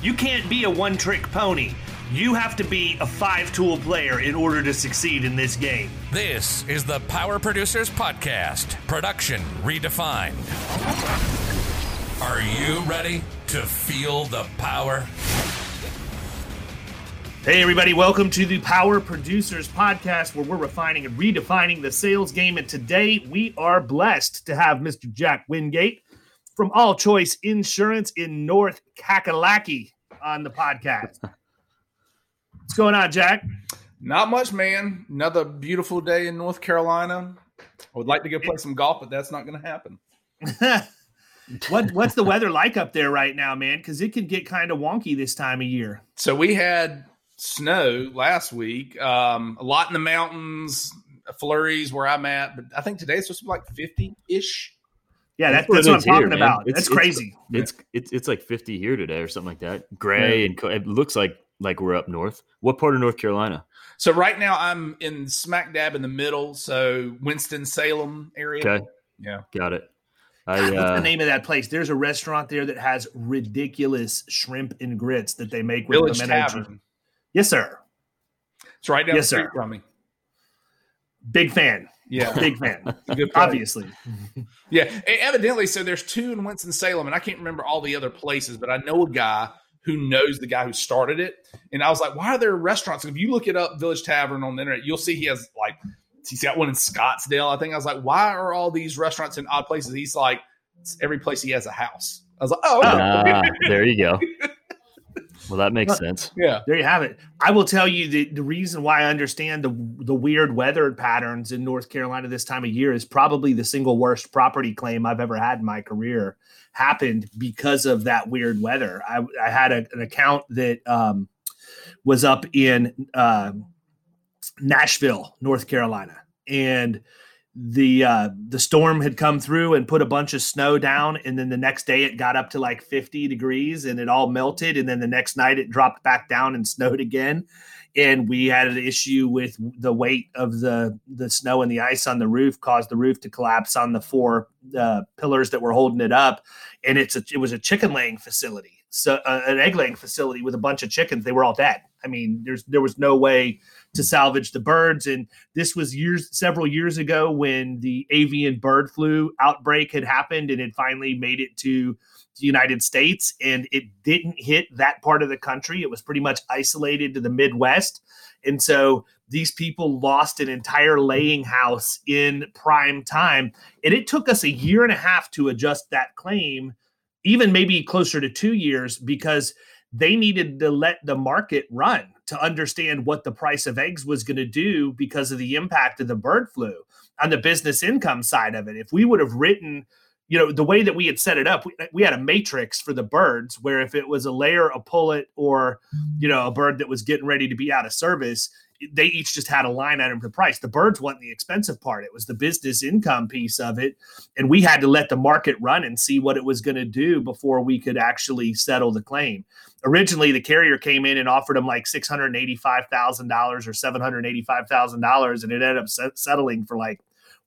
You can't be a one trick pony. You have to be a five tool player in order to succeed in this game. This is the Power Producers Podcast, production redefined. Are you ready to feel the power? Hey, everybody, welcome to the Power Producers Podcast, where we're refining and redefining the sales game. And today we are blessed to have Mr. Jack Wingate from All Choice Insurance in North Kakalaki on the podcast. What's going on, Jack? Not much, man. Another beautiful day in North Carolina. I would like to go play some golf, but that's not going to happen. what What's the weather like up there right now, man? Because it can get kind of wonky this time of year. So we had snow last week, um, a lot in the mountains, flurries where I'm at, but I think today it's supposed to be like 50 ish. Yeah, that's, that's what I'm talking here, about. It's, that's crazy. It's, it's, it's it's like 50 here today or something like that. Gray and co- it looks like like we're up north. What part of North Carolina? So right now I'm in smack dab in the middle, so Winston Salem area. Okay. Yeah. Got it. I, uh, What's the name of that place? There's a restaurant there that has ridiculous shrimp and grits that they make with Village Tavern. Yes, sir. It's right down yes, the street sir. from me. Big fan. Yeah, big fan. Obviously. yeah, evidently. So there's two in Winston Salem, and I can't remember all the other places, but I know a guy who knows the guy who started it. And I was like, why are there restaurants? If you look it up, Village Tavern on the internet, you'll see he has like he's got one in Scottsdale. I think I was like, why are all these restaurants in odd places? He's like, every place he has a house. I was like, oh, okay. uh, there you go. Well, that makes sense. Yeah, there you have it. I will tell you the, the reason why I understand the the weird weather patterns in North Carolina this time of year is probably the single worst property claim I've ever had in my career happened because of that weird weather. I, I had a, an account that um, was up in uh, Nashville, North Carolina, and the uh, the storm had come through and put a bunch of snow down and then the next day it got up to like 50 degrees and it all melted and then the next night it dropped back down and snowed again. And we had an issue with the weight of the the snow and the ice on the roof caused the roof to collapse on the four uh, pillars that were holding it up. And it's a, it was a chicken laying facility so uh, an egg laying facility with a bunch of chickens. They were all dead. I mean there's there was no way to salvage the birds. And this was years, several years ago when the avian bird flu outbreak had happened and it finally made it to the United States. And it didn't hit that part of the country. It was pretty much isolated to the Midwest. And so these people lost an entire laying house in prime time. And it took us a year and a half to adjust that claim, even maybe closer to two years, because they needed to let the market run to understand what the price of eggs was going to do because of the impact of the bird flu on the business income side of it. If we would have written, you know, the way that we had set it up, we, we had a matrix for the birds where if it was a layer, a pullet, or, you know, a bird that was getting ready to be out of service, they each just had a line item for price. The birds wasn't the expensive part; it was the business income piece of it, and we had to let the market run and see what it was going to do before we could actually settle the claim. Originally, the carrier came in and offered them like six hundred eighty-five thousand dollars or seven hundred eighty-five thousand dollars, and it ended up settling for like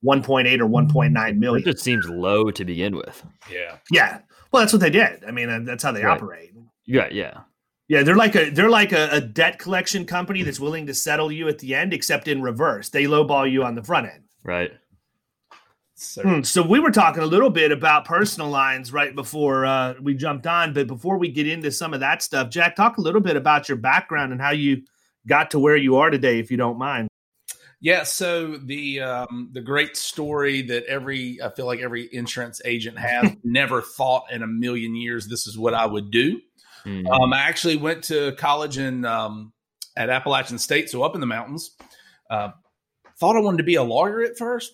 1.8 or hmm. 1.9 million. It just seems low to begin with. Yeah. Yeah. Well, that's what they did. I mean, uh, that's how they right. operate. Yeah. Yeah. Yeah, they're like a they're like a, a, debt collection company that's willing to settle you at the end, except in reverse. They lowball you on the front end. Right. Hmm, so we were talking a little bit about personal lines right before uh, we jumped on, but before we get into some of that stuff, Jack, talk a little bit about your background and how you got to where you are today, if you don't mind. Yeah, so the um, the great story that every I feel like every insurance agent has never thought in a million years this is what I would do. Mm-hmm. Um, I actually went to college in um, at Appalachian State, so up in the mountains. Uh, thought I wanted to be a lawyer at first.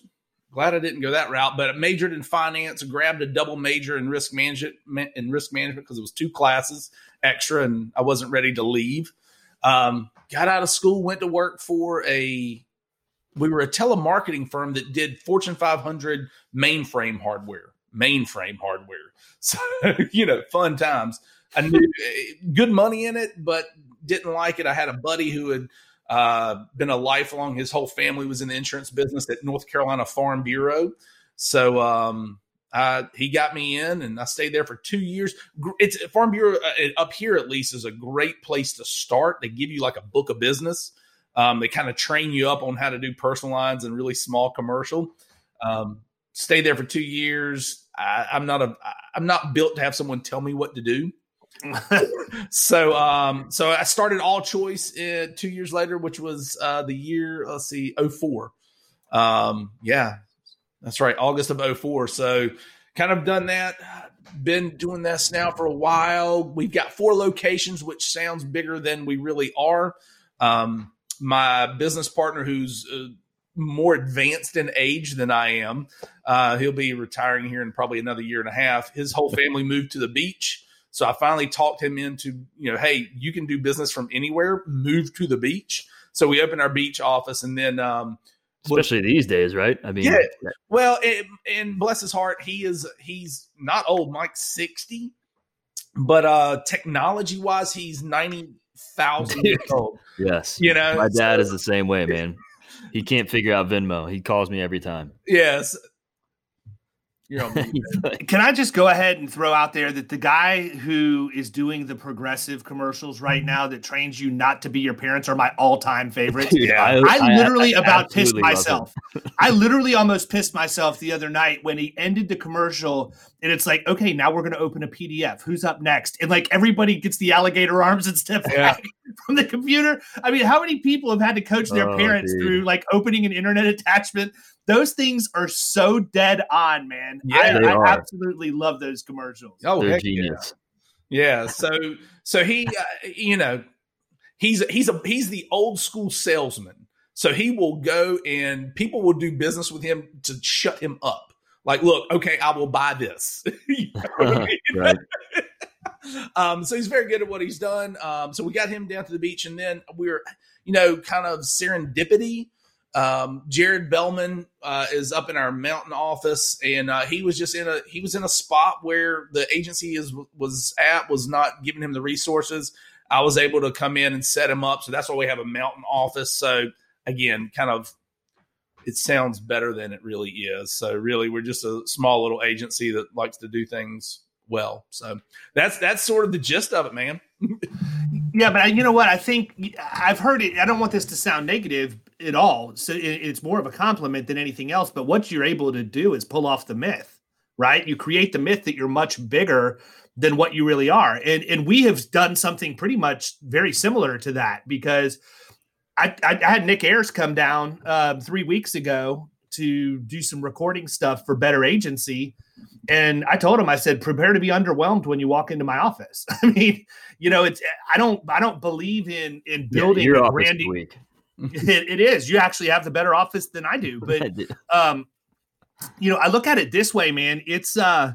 Glad I didn't go that route, but I majored in finance, grabbed a double major in risk management in risk management because it was two classes extra, and I wasn't ready to leave. Um, got out of school, went to work for a we were a telemarketing firm that did Fortune 500 mainframe hardware, mainframe hardware. So, you know, fun times. I knew eh, good money in it, but didn't like it. I had a buddy who had uh, been a lifelong, his whole family was in the insurance business at North Carolina Farm Bureau. So, um, he got me in and I stayed there for two years. It's a Farm Bureau uh, up here, at least, is a great place to start. They give you like a book of business um, they kind of train you up on how to do personal lines and really small commercial. Um, stay there for two years. I, I'm not a I'm not built to have someone tell me what to do. so um so I started all choice uh, two years later, which was uh the year let's see 04. Um yeah, that's right, August of 04. So kind of done that. Been doing this now for a while. We've got four locations, which sounds bigger than we really are. Um, my business partner who's uh, more advanced in age than I am. Uh, he'll be retiring here in probably another year and a half. His whole family moved to the beach. So I finally talked him into, you know, hey, you can do business from anywhere, move to the beach. So we opened our beach office and then, um, especially these days, right? I mean, yeah. Well, it, and bless his heart, he is he's not old. Mike's sixty, but uh, technology wise, he's ninety thousand years old. Yes. You know, my dad so, is the same way, man. He can't figure out Venmo. He calls me every time. Yes. You're on Can I just go ahead and throw out there that the guy who is doing the progressive commercials right mm-hmm. now that trains you not to be your parents are my all-time favorites. yeah, I, I literally I, I about pissed myself. I literally almost pissed myself the other night when he ended the commercial and it's like, okay, now we're going to open a PDF. Who's up next? And like everybody gets the alligator arms and step yeah. back from the computer. I mean, how many people have had to coach their oh, parents dude. through like opening an internet attachment those things are so dead on, man. Yeah, I, I absolutely love those commercials. Oh, They're genius. Yeah. yeah. So, so he, uh, you know, he's he's a he's the old school salesman. So he will go and people will do business with him to shut him up. Like, look, okay, I will buy this. right. um, so he's very good at what he's done. Um, so we got him down to the beach, and then we we're, you know, kind of serendipity. Um, Jared Bellman uh, is up in our mountain office, and uh, he was just in a he was in a spot where the agency is was at was not giving him the resources. I was able to come in and set him up, so that's why we have a mountain office. So again, kind of it sounds better than it really is. So really, we're just a small little agency that likes to do things well. So that's that's sort of the gist of it, man. yeah, but you know what? I think I've heard it. I don't want this to sound negative, at all. So it's more of a compliment than anything else. But what you're able to do is pull off the myth, right? You create the myth that you're much bigger than what you really are. And and we have done something pretty much very similar to that because I, I, had Nick Ayers come down uh, three weeks ago to do some recording stuff for Better Agency. And I told him, I said, prepare to be underwhelmed when you walk into my office. I mean, you know, it's I don't I don't believe in in building yeah, your branding. Week it, it is. You actually have the better office than I do. But um, you know, I look at it this way, man. It's uh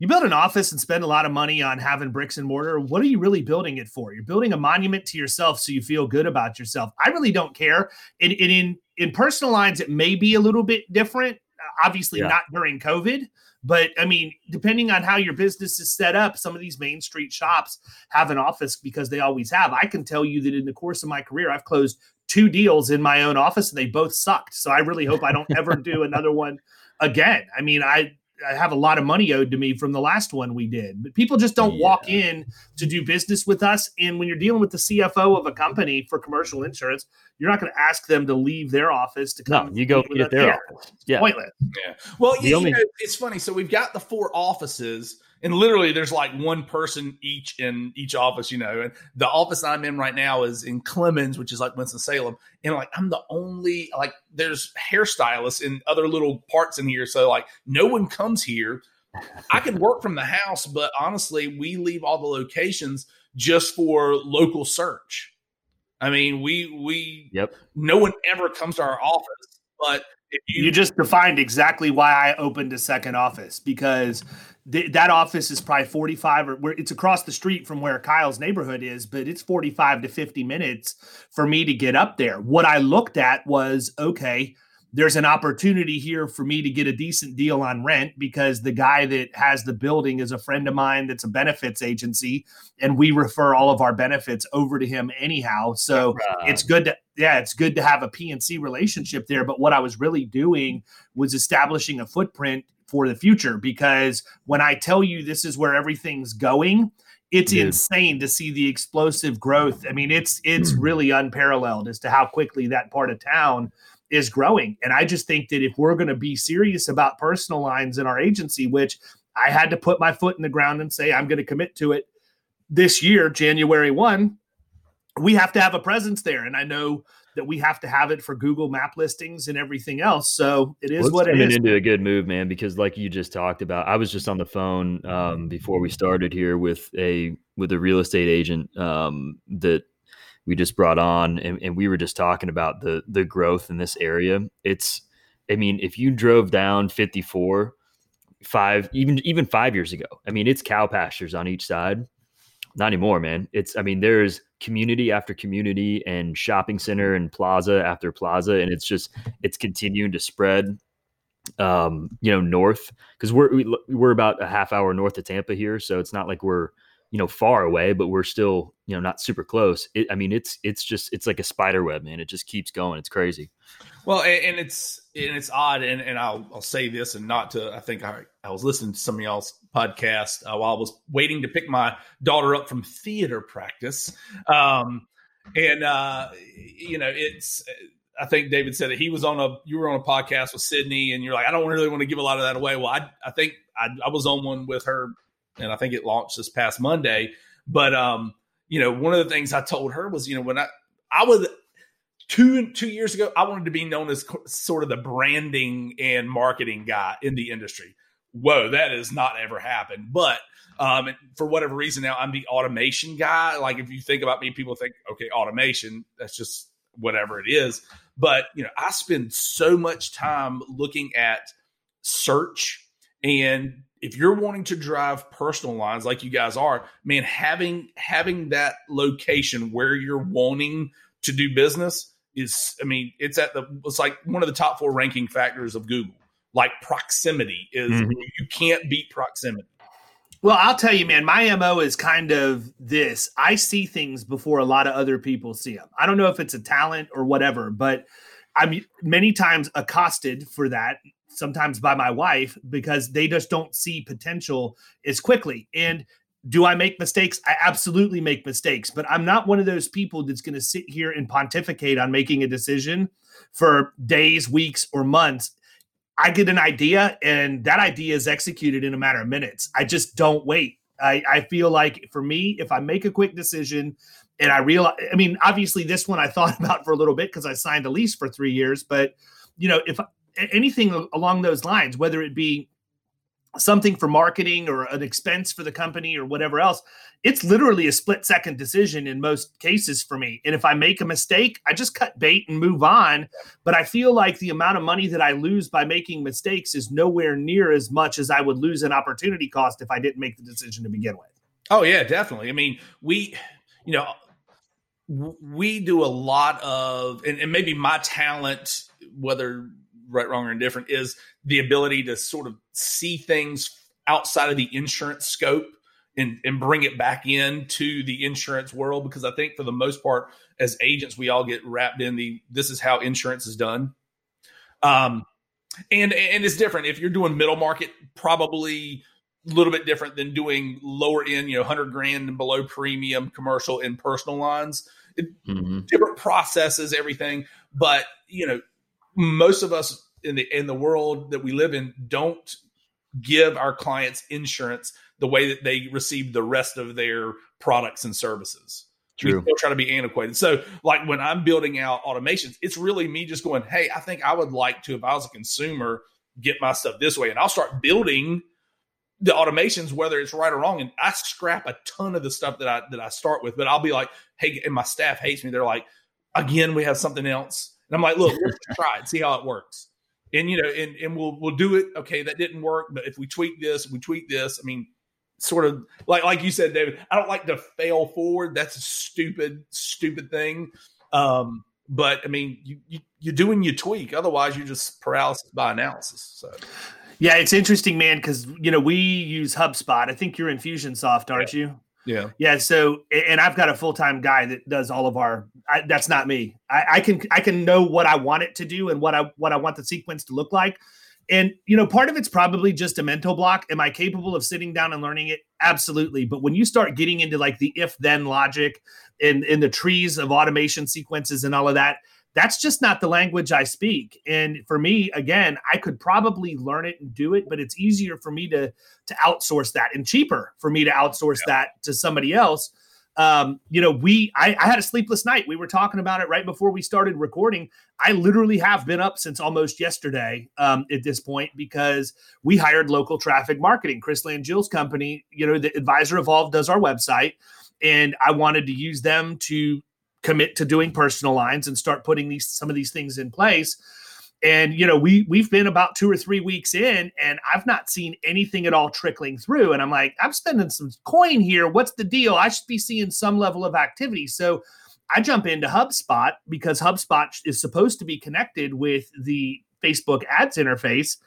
you build an office and spend a lot of money on having bricks and mortar. What are you really building it for? You're building a monument to yourself so you feel good about yourself. I really don't care. And in, in in personal lines, it may be a little bit different. Obviously, yeah. not during COVID. But I mean, depending on how your business is set up, some of these main street shops have an office because they always have. I can tell you that in the course of my career, I've closed two deals in my own office and they both sucked. So I really hope I don't ever do another one again. I mean, I I have a lot of money owed to me from the last one we did. But people just don't yeah. walk in to do business with us. And when you're dealing with the CFO of a company for commercial insurance, you're not going to ask them to leave their office to come. No, you go get their office. Yeah, pointless. Yeah. Well, yeah, only- you know, it's funny. So we've got the four offices and literally there's like one person each in each office, you know. And the office I'm in right now is in Clemmons, which is like Winston Salem, and like I'm the only like there's hairstylists in other little parts in here, so like no one comes here. I can work from the house, but honestly, we leave all the locations just for local search. I mean, we we yep. No one ever comes to our office, but you, you, just defined exactly why I opened a second office because th- that office is probably 45 or where it's across the street from where Kyle's neighborhood is, but it's 45 to 50 minutes for me to get up there. What I looked at was okay, there's an opportunity here for me to get a decent deal on rent because the guy that has the building is a friend of mine that's a benefits agency and we refer all of our benefits over to him anyhow so it's good to yeah it's good to have a pnc relationship there but what i was really doing was establishing a footprint for the future because when I tell you this is where everything's going, it's Dude. insane to see the explosive growth. I mean, it's it's mm. really unparalleled as to how quickly that part of town is growing. And I just think that if we're going to be serious about personal lines in our agency, which I had to put my foot in the ground and say I'm going to commit to it this year, January 1, we have to have a presence there. And I know that we have to have it for Google map listings and everything else. So it is well, what it is. into a good move, man, because like you just talked about, I was just on the phone um, before we started here with a with a real estate agent um, that we just brought on, and, and we were just talking about the the growth in this area. It's, I mean, if you drove down 54 five even even five years ago i mean it's cow pastures on each side not anymore, man. It's I mean, there's community after community and shopping center and plaza after plaza, and it's just it's continuing to spread. Um, you know, north because we're we, are we are about a half hour north of Tampa here, so it's not like we're you know far away, but we're still you know not super close. It, I mean, it's it's just it's like a spider web, man. It just keeps going. It's crazy. Well, and, it's and it's odd, and, and I'll I'll say this, and not to I think I I was listening to some of y'all's podcast uh, while I was waiting to pick my daughter up from theater practice, um, and uh, you know it's. I think David said that he was on a you were on a podcast with Sydney, and you're like, I don't really want to give a lot of that away. Well, I I think I, I was on one with her and I think it launched this past Monday. But um, you know, one of the things I told her was, you know, when I I was two two years ago, I wanted to be known as sort of the branding and marketing guy in the industry. Whoa, that has not ever happened. But um, for whatever reason, now I'm the automation guy. Like if you think about me, people think, okay, automation, that's just whatever it is. But you know, I spend so much time looking at search and if you're wanting to drive personal lines like you guys are, man, having having that location where you're wanting to do business is, I mean, it's at the it's like one of the top four ranking factors of Google. Like proximity is mm-hmm. you can't beat proximity. Well, I'll tell you, man, my MO is kind of this. I see things before a lot of other people see them. I don't know if it's a talent or whatever, but I'm many times accosted for that sometimes by my wife because they just don't see potential as quickly. And do I make mistakes? I absolutely make mistakes, but I'm not one of those people that's going to sit here and pontificate on making a decision for days, weeks, or months. I get an idea and that idea is executed in a matter of minutes. I just don't wait. I, I feel like for me, if I make a quick decision and I realize, I mean, obviously this one I thought about for a little bit because I signed a lease for three years, but you know, if anything along those lines, whether it be something for marketing or an expense for the company or whatever else, it's literally a split second decision in most cases for me. And if I make a mistake, I just cut bait and move on. But I feel like the amount of money that I lose by making mistakes is nowhere near as much as I would lose an opportunity cost if I didn't make the decision to begin with. Oh, yeah, definitely. I mean, we, you know, we do a lot of, and, and maybe my talent, whether right, wrong, or indifferent is the ability to sort of see things outside of the insurance scope and, and bring it back into the insurance world. Because I think for the most part, as agents, we all get wrapped in the this is how insurance is done. Um, and and it's different if you're doing middle market, probably a little bit different than doing lower end, you know, hundred grand and below premium commercial and personal lines. It, mm-hmm. Different processes, everything, but you know, most of us in the in the world that we live in don't give our clients insurance the way that they receive the rest of their products and services. True. We still try to be antiquated. So, like when I'm building out automations, it's really me just going, "Hey, I think I would like to, if I was a consumer, get my stuff this way," and I'll start building the automations, whether it's right or wrong. And I scrap a ton of the stuff that I that I start with, but I'll be like, "Hey," and my staff hates me. They're like, "Again, we have something else," and I'm like, "Look, let's try it, see how it works." And you know, and and we'll we'll do it. Okay, that didn't work, but if we tweak this, we tweak this. I mean, sort of like like you said, David. I don't like to fail forward. That's a stupid, stupid thing. Um, but I mean, you, you you do and you tweak. Otherwise, you're just paralysis by analysis. So. Yeah, it's interesting, man, because you know we use HubSpot. I think you're Infusionsoft, aren't yeah. you? Yeah. Yeah. So, and I've got a full time guy that does all of our. I, that's not me. I, I, can I can know what I want it to do and what I what I want the sequence to look like. And, you know, part of it's probably just a mental block. Am I capable of sitting down and learning it? Absolutely. But when you start getting into like the if then logic and in the trees of automation sequences and all of that, that's just not the language I speak. And for me, again, I could probably learn it and do it, but it's easier for me to to outsource that and cheaper for me to outsource yeah. that to somebody else um, you know, we I, I, had a sleepless night. We were talking about it right before we started recording. I literally have been up since almost yesterday um, at this point because we hired local traffic marketing. Chris Langille's company, you know, the Advisor Evolve does our website, and I wanted to use them to commit to doing personal lines and start putting these some of these things in place. And you know we we've been about two or three weeks in and i've not seen anything at all trickling through. And i'm like i'm spending some coin here. What's the deal? I should be seeing some level of activity. So i jump into hubspot because hubspot is supposed to be connected with the facebook ads interface.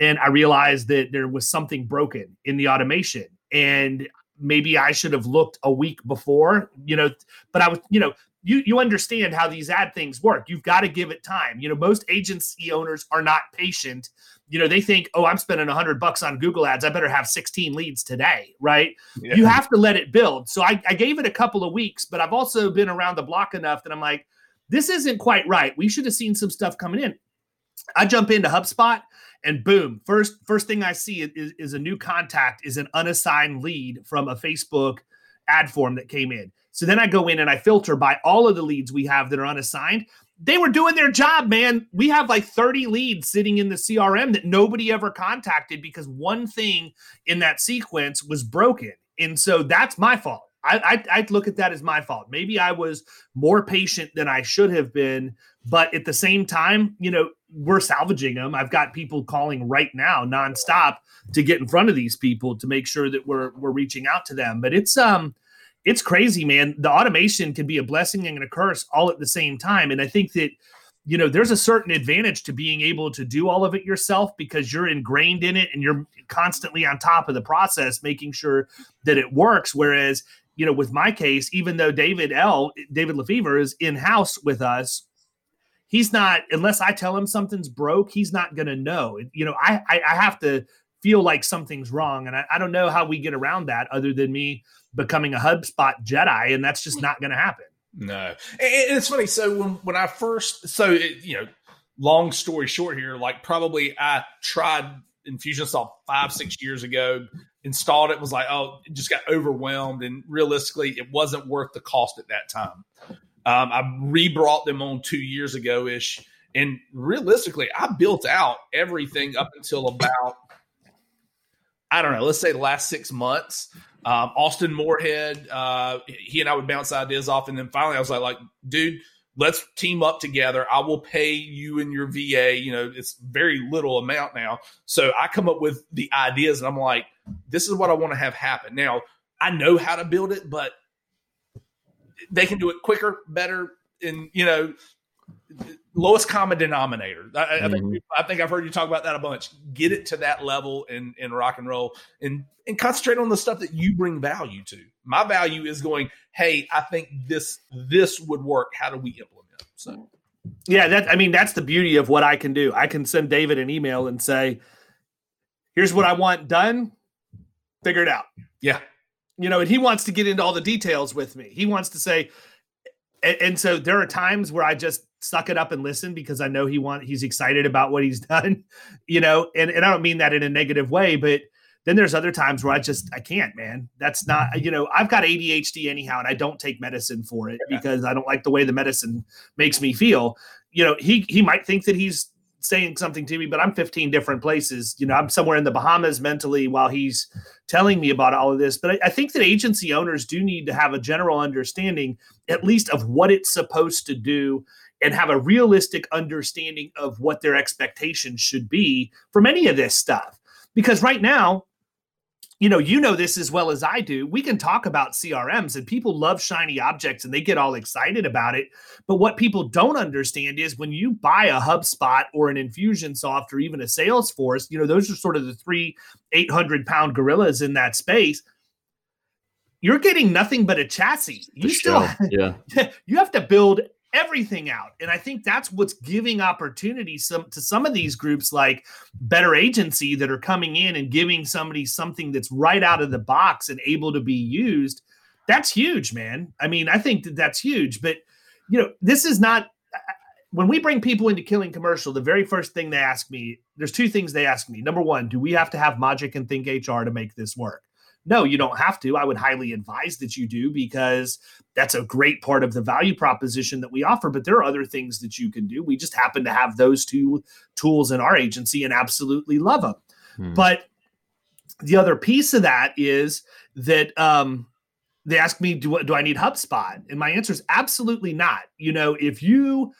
And i realized that there was something broken in the automation. And maybe i should have looked a week before you know but i was you know you you understand how these ad things work. You've got to give it time. You know, most agency owners are not patient. You know, they think, "Oh, I'm spending 100 bucks on Google Ads. I better have 16 leads today." Right? Yeah. You have to let it build. So I, I gave it a couple of weeks, but I've also been around the block enough that I'm like, this isn't quite right. We should have seen some stuff coming in. I jump into HubSpot and boom, first first thing I see is, is a new contact is an unassigned lead from a Facebook ad form that came in. So then I go in and I filter by all of the leads we have that are unassigned. They were doing their job, man. We have like 30 leads sitting in the CRM that nobody ever contacted because one thing in that sequence was broken. And so that's my fault. I, I, I look at that as my fault. Maybe I was more patient than I should have been, but at the same time, you know, we're salvaging them. I've got people calling right now nonstop to get in front of these people to make sure that we're we're reaching out to them. But it's um it's crazy, man. The automation can be a blessing and a curse all at the same time. And I think that, you know, there's a certain advantage to being able to do all of it yourself because you're ingrained in it and you're constantly on top of the process, making sure that it works. Whereas, you know, with my case, even though David L, David Lefevre is in house with us, he's not, unless I tell him something's broke, he's not going to know. You know, I, I, I have to feel like something's wrong. And I, I don't know how we get around that other than me becoming a HubSpot Jedi, and that's just not going to happen. No, and it's funny. So when when I first, so it, you know, long story short here, like probably I tried Infusionsoft five six years ago, installed it, was like, oh, just got overwhelmed, and realistically, it wasn't worth the cost at that time. Um, I rebrought them on two years ago ish, and realistically, I built out everything up until about I don't know, let's say the last six months. Um, Austin Moorhead, uh, he and I would bounce ideas off, and then finally I was like, like, dude, let's team up together. I will pay you and your VA. You know, it's very little amount now. So I come up with the ideas, and I'm like, this is what I want to have happen. Now I know how to build it, but they can do it quicker, better, and you know, lowest common denominator. I, mm-hmm. I, think mm-hmm. I think I've heard you talk about that a bunch. Get it to that level in in rock and roll, and and concentrate on the stuff that you bring value to. My value is going. Hey, I think this this would work. How do we implement? So. Yeah, that I mean that's the beauty of what I can do. I can send David an email and say, "Here's what I want done. Figure it out." Yeah. You know, and he wants to get into all the details with me. He wants to say and, and so there are times where I just suck it up and listen because I know he want he's excited about what he's done, you know, and, and I don't mean that in a negative way, but then there's other times where I just I can't, man. That's not mm-hmm. you know I've got ADHD anyhow, and I don't take medicine for it because I don't like the way the medicine makes me feel. You know, he he might think that he's saying something to me, but I'm 15 different places. You know, I'm somewhere in the Bahamas mentally while he's telling me about all of this. But I, I, think that agency owners do need to have a general understanding, at least, of what it's supposed to do and have a realistic understanding of what their expectations should be from any of this stuff. Because right now, you know, you know this as well as I do. We can talk about CRMs and people love shiny objects and they get all excited about it. But what people don't understand is when you buy a HubSpot or an Infusionsoft or even a Salesforce, you know, those are sort of the three 800 pound gorillas in that space. You're getting nothing but a chassis. You still, yeah, you have to build everything out. And I think that's what's giving opportunity some to some of these groups like Better Agency that are coming in and giving somebody something that's right out of the box and able to be used. That's huge, man. I mean, I think that that's huge, but you know, this is not when we bring people into killing commercial, the very first thing they ask me, there's two things they ask me. Number one, do we have to have Magic and Think HR to make this work? No, you don't have to. I would highly advise that you do because that's a great part of the value proposition that we offer. But there are other things that you can do. We just happen to have those two tools in our agency and absolutely love them. Hmm. But the other piece of that is that um, they ask me, do, do I need HubSpot? And my answer is absolutely not. You know, if you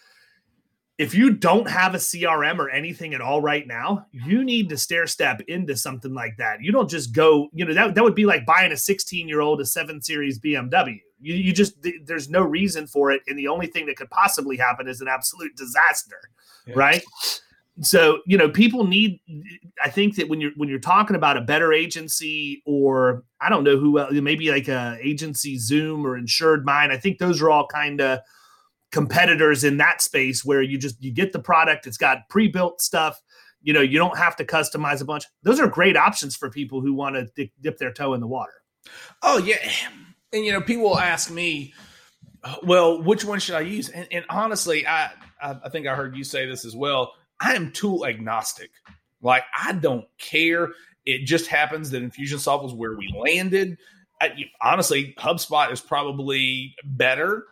if you don't have a CRM or anything at all right now, you need to stair step into something like that. You don't just go, you know, that, that would be like buying a 16 year old a 7 Series BMW. You, you just, there's no reason for it. And the only thing that could possibly happen is an absolute disaster, yeah. right? So, you know, people need, I think that when you're, when you're talking about a better agency or I don't know who, maybe like a agency Zoom or InsuredMine, I think those are all kind of, competitors in that space where you just you get the product it's got pre-built stuff you know you don't have to customize a bunch. Those are great options for people who want to dip, dip their toe in the water. Oh yeah. And you know people ask me uh, well which one should i use? And, and honestly I, I i think i heard you say this as well. I am tool agnostic. Like i don't care. It just happens that infusionsoft was where we landed. I, honestly hubspot is probably better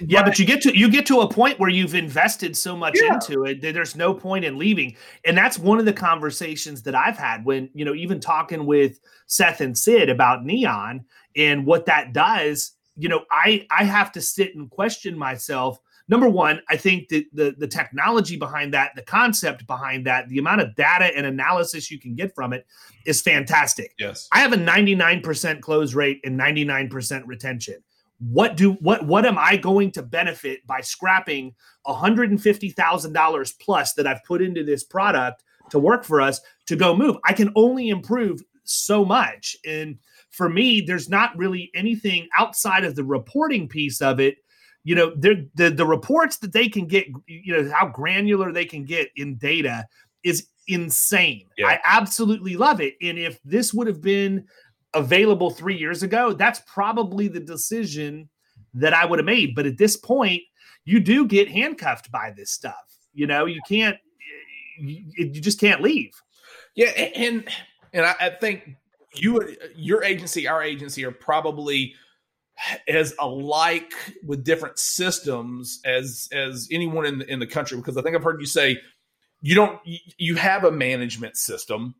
yeah, but, but, you get to you get to a point where you've invested so much yeah. into it that there's no point in leaving. And that's one of the conversations that I've had when, you know, even talking with Seth and Sid about Neon and what that does, you know, I I have to sit and question myself. Number one, I think that the the technology behind that, the concept behind that, the amount of data and analysis you can get from it is fantastic. Yes. I have a 99% close rate and 99% retention what do what what am I going to benefit by scrapping $150,000 plus that I've put into this product to work for us to go move? I can only improve so much. And for me, there's not really anything outside of the reporting piece of it. You know, the the reports that they can get, you know, how granular they can get in data is insane. Yeah. I absolutely love it. And if this would have been available three years ago, that's probably the decision that I would have made. But at this point, you do get handcuffed by this stuff. You know, you can't, you, just can't leave. Yeah, and and I, I think you, your agency, our agency, are probably as alike with different systems as as anyone in the, in the country because I think I've heard you say you don't you have a management system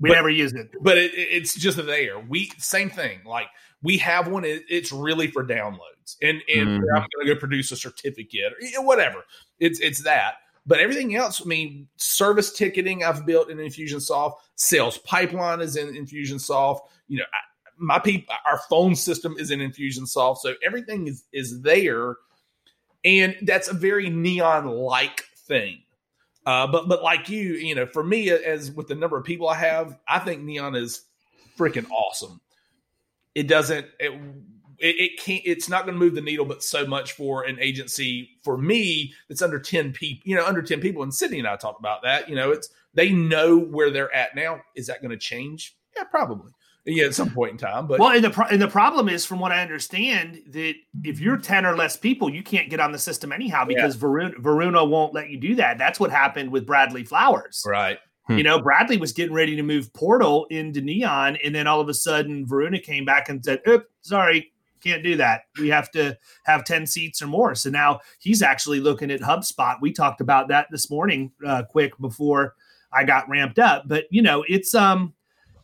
we but, never use it, but it, it's just there. We same thing. Like we have one. It, it's really for downloads, and and mm-hmm. I'm going to go produce a certificate or whatever. It's it's that. But everything else, I mean, service ticketing I've built in Infusionsoft, sales pipeline is in Infusionsoft. You know, I, my people, our phone system is in Infusionsoft, so everything is is there, and that's a very neon like thing. Uh, but but like you, you know, for me, as with the number of people I have, I think Neon is freaking awesome. It doesn't. It, it, it can't. It's not going to move the needle, but so much for an agency for me that's under ten people. You know, under ten people. And Sydney and I talked about that. You know, it's they know where they're at now. Is that going to change? Yeah, probably. Yeah, at some point in time. But well, and the pro- and the problem is, from what I understand, that if you're ten or less people, you can't get on the system anyhow because yeah. Varuna, Varuna won't let you do that. That's what happened with Bradley Flowers. Right. Hmm. You know, Bradley was getting ready to move Portal into Neon, and then all of a sudden, Varuna came back and said, "Oop, sorry, can't do that. We have to have 10 seats or more. So now he's actually looking at HubSpot. We talked about that this morning, uh, quick before I got ramped up. But you know, it's um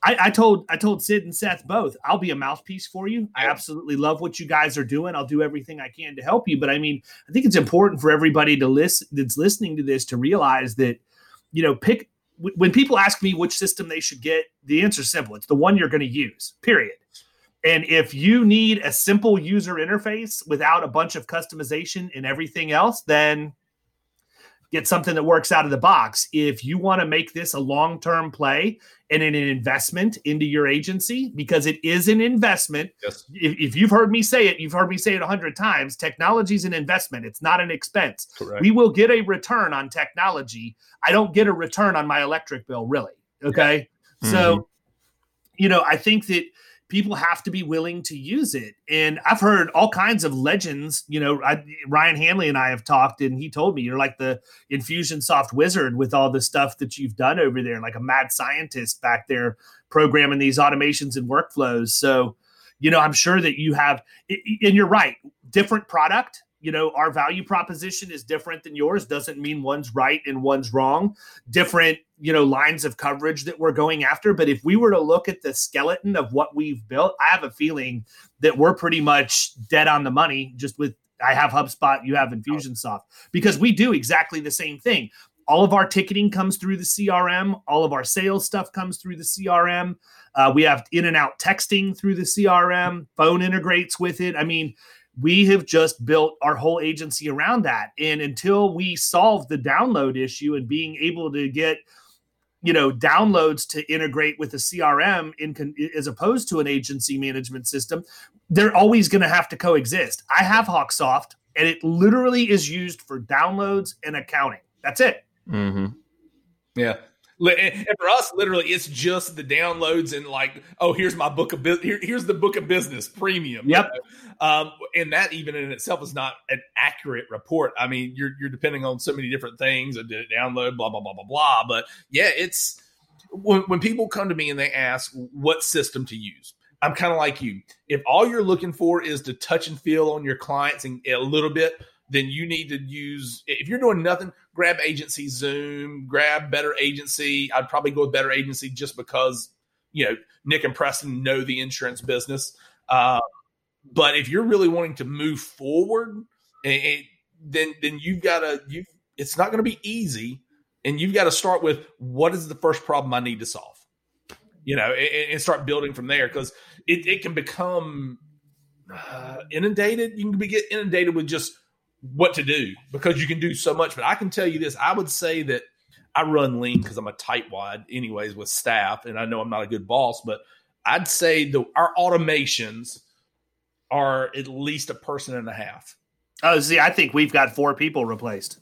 I, I, told I told Sid and Seth both, I'll be a mouthpiece for you. I absolutely love what you guys are doing. I'll do everything I can to help you. But I mean, I think it's important for everybody to listen that's listening to this to realize that, you know, pick when people ask me which system they should get, the answer is simple. It's the one you're going to use, period. And if you need a simple user interface without a bunch of customization and everything else, then get something that works out of the box. If you want to make this a long term play and an investment into your agency, because it is an investment. Yes. If, if you've heard me say it, you've heard me say it a hundred times. Technology is an investment. It's not an expense. Correct. We will get a return on technology. I don't get a return on my electric bill, really. Okay. Yeah. Mm-hmm. So, you know, I think that people have to be willing to use it. And I've heard all kinds of legends. You know, I, Ryan Hanley and I have talked, and he told me you're like the Infusionsoft wizard with all the stuff that you've done over there, like a mad scientist back there programming these automations and workflows. So, you know, I'm sure that you have, and you're right, different product you know our value proposition is different than yours doesn't mean one's right and one's wrong. Different you know lines of coverage that we're going after. But if we were to look at the skeleton of what we've built i have a feeling that we're pretty much dead on the money just with i have hubspot you have infusionsoft. Because we do exactly the same thing. All of our ticketing comes through the crm all of our sales stuff comes through the crm uh, we have in and out texting through the crm phone integrates with it. I mean we have just built our whole agency around that. And until we solve the download issue and being able to get you know downloads to integrate with a crm in as opposed to an agency management system they're always going to have to coexist. I have hawksoft and it literally is used for downloads and accounting. That's it. Mm-hmm. yeah and for us, literally, it's just the downloads and like, oh, here's my book of business. Here, here's the book of business premium. Yep. Um, and that even in itself is not an accurate report. I mean, you're you're depending on so many different things. I did it download, blah blah blah blah blah. But yeah, it's when when people come to me and they ask what system to use. I'm kind of like you. If all you're looking for is to touch and feel on your clients and a little bit, then you need to use if you're doing nothing grab agency zoom grab better agency. I'd probably go with better agency just because you know nick and preston know the insurance business. Uh, but if you're really wanting to move forward it, then then you've got to you it's not going to be easy. And you've got to start with what is the first problem i need to solve? You know and, and start building from there because it, it can become uh, inundated. You can be get inundated with just what to do because you can do so much. But I can tell you this: I would say that I run lean because I'm a tightwad, anyways, with staff, and I know I'm not a good boss. But I'd say the our automations are at least a person and a half. Oh, see, I think we've got four people replaced.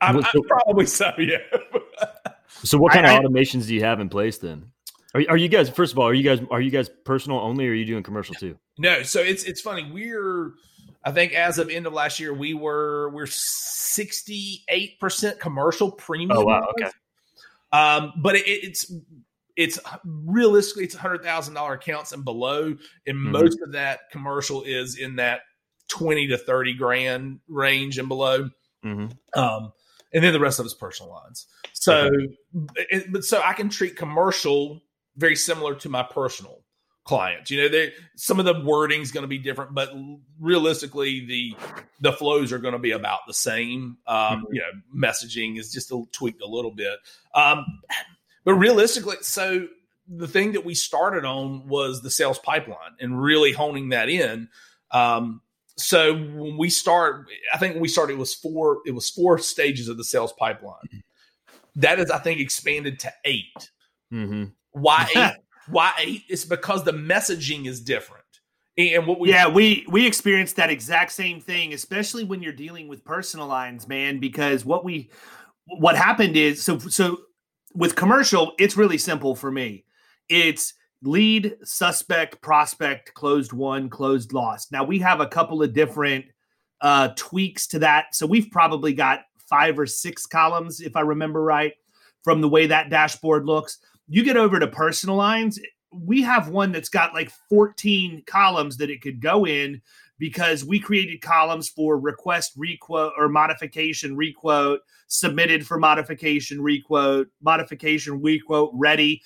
I'm, I'm probably so, yeah. so, what kind I, of automations do you have in place then? Are, are you guys? First of all, are you guys are you guys personal only, or are you doing commercial too? No, so it's it's funny. We're I think as of end of last year, we were we're sixty eight percent commercial premium. Oh wow, okay. Um, but it, it's it's realistically it's hundred thousand dollar accounts and below, and mm-hmm. most of that commercial is in that twenty to thirty grand range and below. Mm-hmm. Um, and then the rest of it's personal lines. So, okay. it, but so I can treat commercial very similar to my personal clients. You know, they some of the wording is going to be different, but realistically, the the flows are going to be about the same. Um, mm-hmm. You know, messaging is just a, tweaked a little bit, um, but realistically, so the thing that we started on was the sales pipeline and really honing that in. Um, so when we start, I think when we started, it was four. It was four stages of the sales pipeline. That is, I think, expanded to 8 mm-hmm. Why eight? Why? It's because the messaging is different. And what we yeah, we we experienced that exact same thing, especially when you're dealing with personal lines, man. Because what we what happened is so so with commercial, it's really simple for me. It's lead, suspect, prospect, closed one, closed lost. Now we have a couple of different uh, tweaks to that. So we've probably got five or six columns, if I remember right, from the way that dashboard looks. You get over to personal lines, we have one that's got like 14 columns that it could go in because we created columns for request requote or modification requote submitted for modification requote modification requote ready.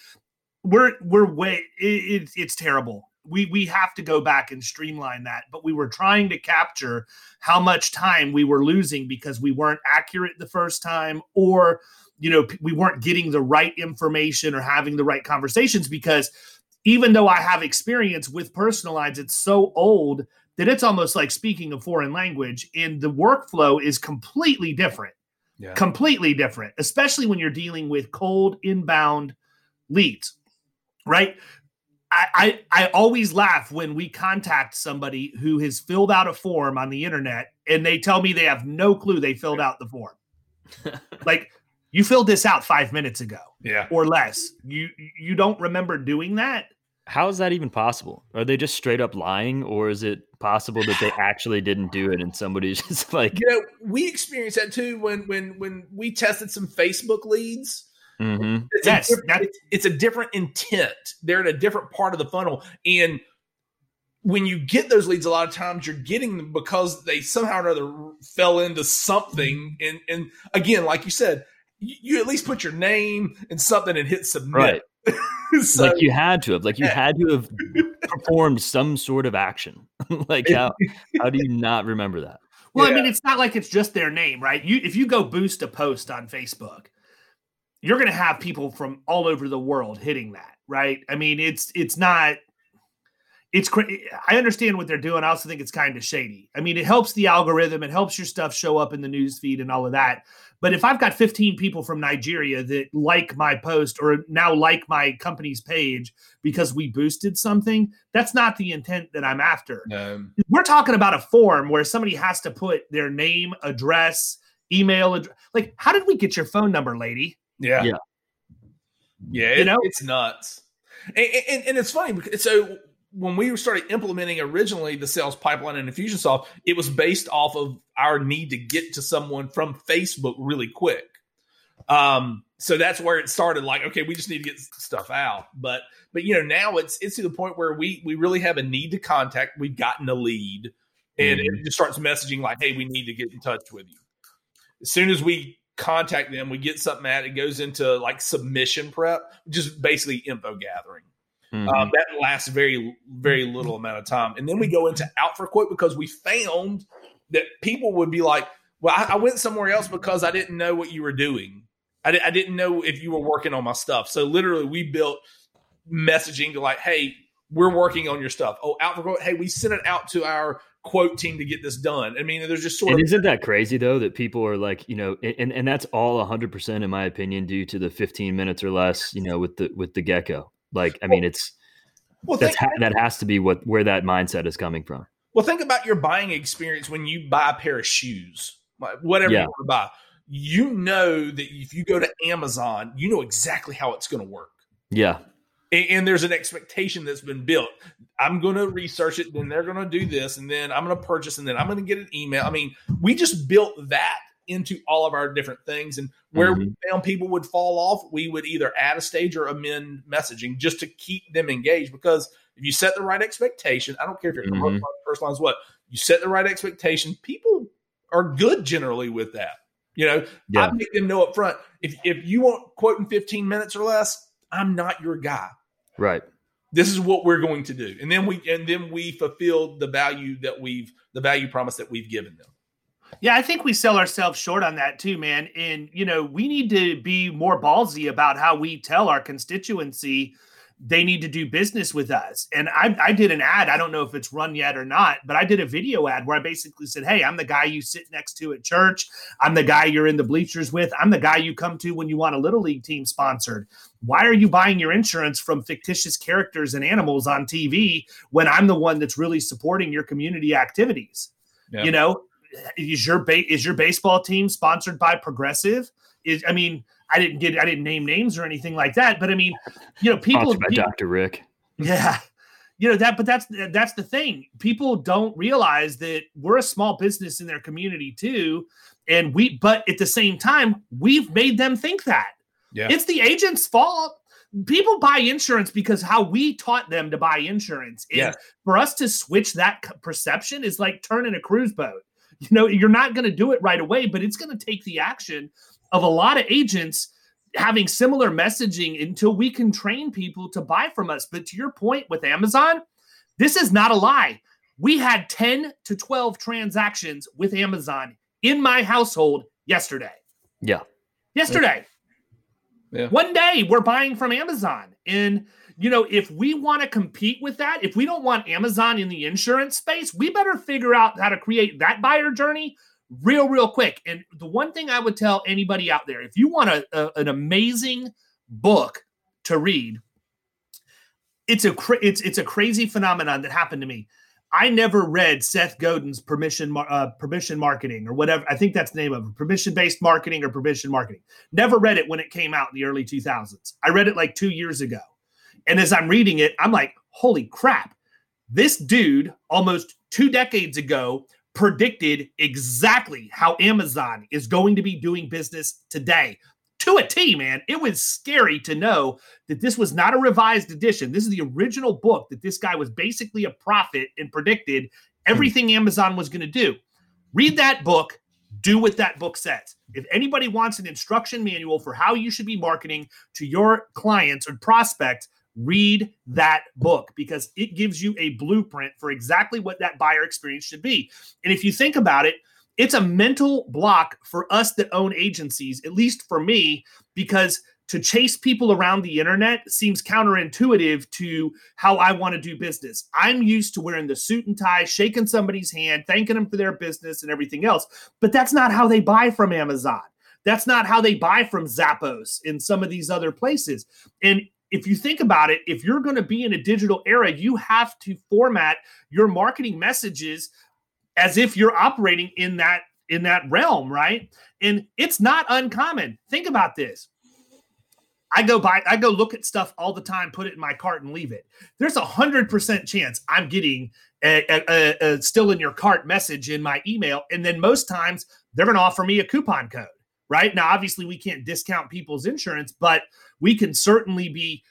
We're we're way it, it, it's terrible. We we have to go back and streamline that but we were trying to capture how much time we were losing because we weren't accurate the first time or you know we weren't getting the right information or having the right conversations because even though i have experience with personal lines it's so old that it's almost like speaking a foreign language and the workflow is completely different yeah. completely different especially when you're dealing with cold inbound leads right I, I, always laugh when we contact somebody who has filled out a form on the internet and they tell me they have no clue they filled out the form. like you filled this out five minutes ago, yeah, or less. You you don't remember doing that. How is that even possible? Are they just straight up lying, or is it possible that they actually didn't do it and somebody's just like you know we experienced that too when when when we tested some Facebook leads Mm-hmm. It's, yes, a it's, it's a different intent. They're in a different part of the funnel. And when you get those leads, a lot of times you're getting them because they somehow or other fell into something. And and again, like you said, you, you at least put your name and something and hit submit. Right. so, like you had to have, like you yeah. had to have performed some sort of action. like how how do you not remember that? Well, yeah. I mean, it's not like it's just their name, right? You if you go boost a post on Facebook, you're going to have people from all over the world hitting that, right? I mean, it's it's not it's I understand what they're doing. I also think it's kind of shady. I mean, it helps the algorithm, it helps your stuff show up in the news feed and all of that. But if I've got 15 people from Nigeria that like my post or now like my company's page because we boosted something, that's not the intent that I'm after. No. We're talking about a form where somebody has to put their name, address, email address. Like, how did we get your phone number, lady? Yeah. Yeah. Yeah. It, you know, it's nuts. And, and, and, it's funny because so when we started implementing originally the sales pipeline in Infusionsoft, it was based off of our need to get to someone from Facebook really quick. Um, so that's where it started. Like, okay, we just need to get stuff out. But but you know now it's it's to the point where we we really have a need to contact. We've gotten a lead, and mm-hmm. it just starts messaging like, hey, we need to get in touch with you. As soon as we contact them. We get something at it goes into like submission prep, just basically info gathering. Mm-hmm. Um, that lasts very very little amount of time, and then we go into out for quote because we found that people would be like, "Well, I, I went somewhere else because I didn't know what you were doing. I, di- I didn't know if you were working on my stuff." So literally, we built messaging to like, "Hey, we're working on your stuff." Oh, out for quote. Hey, we sent it out to our quote team to get this done. I mean, there's just sort and of isn't that crazy though that people are like, you know, and and that's all 100% in my opinion due to the 15 minutes or less, you know, with the with the gecko. Like, I mean, it's well, that's ha- that has to be what where that mindset is coming from. Well, think about your buying experience when you buy a pair of shoes, whatever yeah. you want to buy. You know that if you go to Amazon, you know exactly how it's going to work. Yeah and, there's an expectation that's been built. I'm going to research it, then they're going to do this, and then I'm going to purchase, and then I'm going to get an email. I mean, we just built that into all of our different things, and where mm-hmm. we found people would fall off, we would either add a stage or amend messaging just to keep them engaged. Because if you set the right expectation, I don't care if you're mm-hmm. personalized what you set the right expectation, people are good generally with that. You know, yeah. I make them know up front if if you want quote in 15 minutes or less, I'm not your guy. Right. This is what we're going to do. And then we and then we fulfilled the value that we've the value promise that we've given them. Yeah, I think we sell ourselves short on that too, man. And you know, we need to be more ballsy about how we tell our constituency they need to do business with us. And I, I did an ad. I don't know if it's run yet or not, but I did a video ad where I basically said, Hey, I'm the guy you sit next to at church. I'm the guy you're in the bleachers with. I'm the guy you come to when you want a little league team sponsored. Why are you buying your insurance from fictitious characters and animals on TV when I'm the one that's really supporting your community activities? Yeah. You know, is your ba- is your baseball team sponsored by Progressive? Is I mean, I didn't get I didn't name names or anything like that, but I mean, you know, people, by people Dr. Rick. Yeah. You know that, but that's that's the thing. People don't realize that we're a small business in their community too, and we. But at the same time, we've made them think that. Yeah. It's the agent's fault. People buy insurance because how we taught them to buy insurance. And yeah. for us to switch that perception is like turning a cruise boat. You know, you're not going to do it right away, but it's going to take the action of a lot of agents having similar messaging until we can train people to buy from us. But to your point with Amazon, this is not a lie. We had 10 to 12 transactions with Amazon in my household yesterday. Yeah. Yesterday. Yeah. One day we're buying from Amazon. And, you know, if we want to compete with that, if we don't want Amazon in the insurance space, we better figure out how to create that buyer journey real, real quick. And the one thing I would tell anybody out there if you want a, a an amazing book to read, it's a it's it's a crazy phenomenon that happened to me. I never read Seth Godin's permission uh, permission marketing or whatever. I think that's the name of it, permission based marketing or permission marketing. Never read it when it came out in the early 2000s. I read it like two years ago, and as I'm reading it, I'm like, holy crap! This dude almost two decades ago predicted exactly how Amazon is going to be doing business today to a T, man. It was scary to know that this was not a revised edition. This is the original book that this guy was basically a prophet and predicted everything mm. Amazon was going to do. Read that book, do what that book says. If anybody wants an instruction manual for how you should be marketing to your clients or prospects, read that book because it gives you a blueprint for exactly what that buyer experience should be. And if you think about it, it's a mental block for us that own agencies, at least for me, because to chase people around the internet seems counterintuitive to how I want to do business. I'm used to wearing the suit and tie, shaking somebody's hand, thanking them for their business and everything else. But that's not how they buy from Amazon. That's not how they buy from Zappos in some of these other places. And if you think about it, if you're going to be in a digital era, you have to format your marketing messages as if you're operating in that in that realm, right? And it's not uncommon. Think about this. I go buy, I go look at stuff all the time, put it in my cart and leave it. There's a hundred percent chance I'm getting a, a, a, still in your cart message in my email, and then most times they're going to offer me a coupon code right? Now, obviously, we can't discount people's insurance, but we can certainly be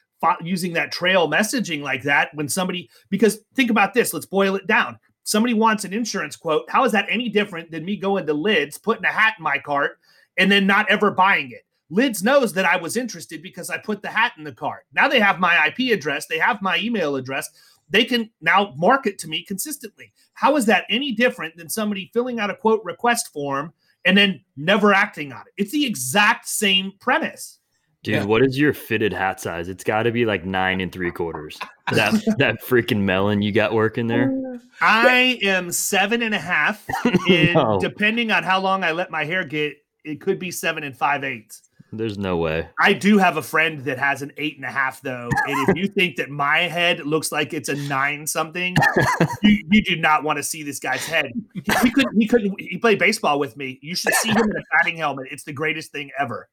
using that trail messaging like that when somebody, because think about this, let's boil it down. Somebody wants an insurance quote. How is that any different than me going to Lids, putting a hat in my cart, and then not ever buying it? Lids knows that I was interested because I put the hat in the cart. Now they have my IP address, they have my email address. They can now market to me consistently. How is that any different than somebody filling out a quote request form and then never acting on it. It's the exact same premise. Dude, yeah. what is your fitted hat size? It's got to be like nine and three quarters. That that freaking melon you got working there. Oh. I am seven and a half. And no. depending on how long I let my hair get, it could be seven and five eighths. There's no way. I do have a friend that has an eight and a half though, and if you think that my head looks like it's a nine something, you, you, do not want to see this guy's head. He, he couldn't. He couldn't. He played baseball with me. You should see him in a batting helmet. It's the greatest thing ever.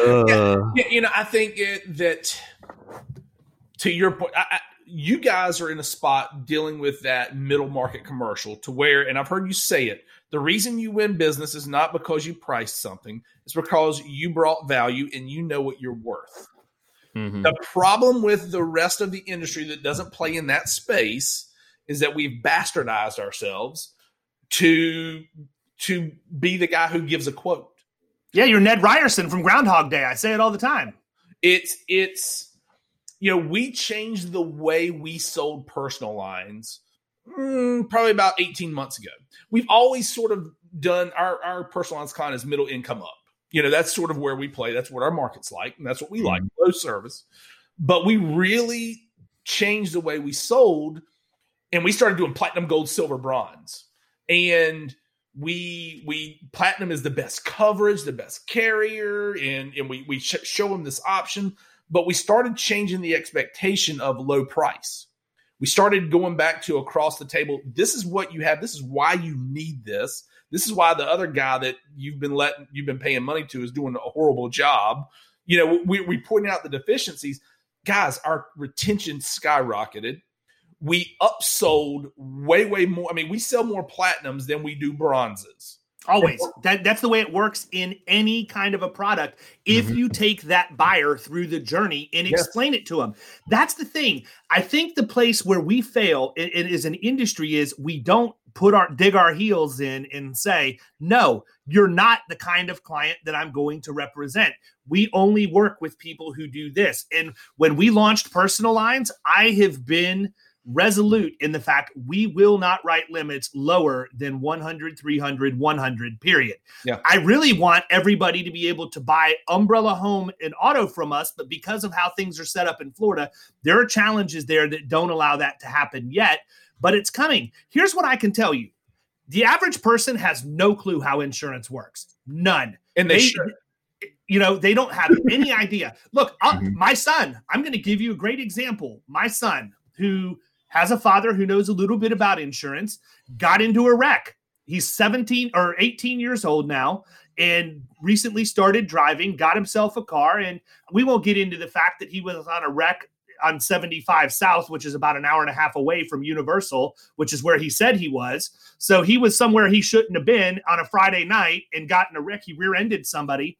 Uh. yeah, yeah, you know, I think it, that to your point, I, I, you guys are in a spot dealing with that middle market commercial to where, and I've heard you say it the reason you win business is not because you priced something, it's because you brought value and you know what you're worth. Mm-hmm. The problem with the rest of the industry that doesn't play in that space is that we've bastardized ourselves to to be the guy who gives a quote. Yeah, you're Ned Ryerson from Groundhog Day. I say it all the time. It's it's you know, we changed the way we sold personal lines mm, probably about 18 months ago. We've always sort of done our, our personal lines client as middle income up, You know, that's sort of where we play. That's what our market's like, and that's what we like, low service. But we really changed the way we sold, and we started doing platinum, gold, silver, bronze, and we we platinum is the best coverage, the best carrier, and and we we sh- show them this option. But we started changing the expectation of low price. We started going back to across the table. This is what you have. This is why you need this. This is why the other guy that you've been letting you've been paying money to is doing a horrible job. You know, we we pointing out the deficiencies. Guys, our retention skyrocketed. We upsold way, way more. I mean, we sell more platinums than we do bronzes. Always. That that's the way it works in any kind of a product. If Mhm. you take that buyer through the journey and Yes. explain it to them. That's the thing. I think the place where we fail it, it is an industry is we don't put our dig our heels in and say, "No, you're not the kind of client that I'm going to represent. We only work with people who do this." And when we launched personal lines, I have been resolute in the fact we will not write limits lower than 100 300 100 period. Yeah. i really want everybody to be able to buy umbrella home and auto from us but because of how things are set up in florida there are challenges there that don't allow that to happen yet but it's coming. Here's what i can tell you. The average person has no clue how insurance works. None. And they, they, should. you know they don't have any idea. Look I'll- Mhm. my son i'm going to give you a great example. My son who has a father who knows a little bit about insurance got into a wreck. He's 17 or 18 years old now and recently started driving got himself a car. And we won't get into the fact that he was on a wreck on 75 south which is about an hour and a half away from universal which is where he said he was. So he was somewhere he shouldn't have been on a friday night and got in a wreck. He rear-ended somebody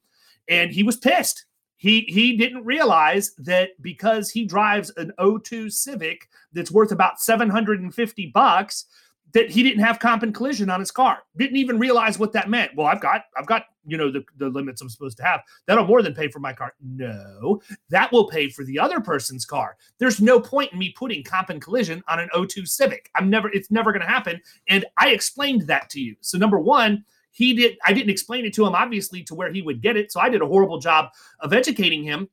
and he was pissed. He he didn't realize that because he drives an O2 Civic that's worth about 750 bucks that he didn't have comp and collision on his car. Didn't even realize what that meant. Well, I've got I've got, you know, the, the limits I'm supposed to have. That'll more than pay for my car. No, that will pay for the other person's car. There's no point in me putting comp and collision on an O2 Civic. I'm never it's never going to happen and I explained that to you. So number 1, he did i didn't explain it to him obviously to where he would get it so i did a horrible job of educating him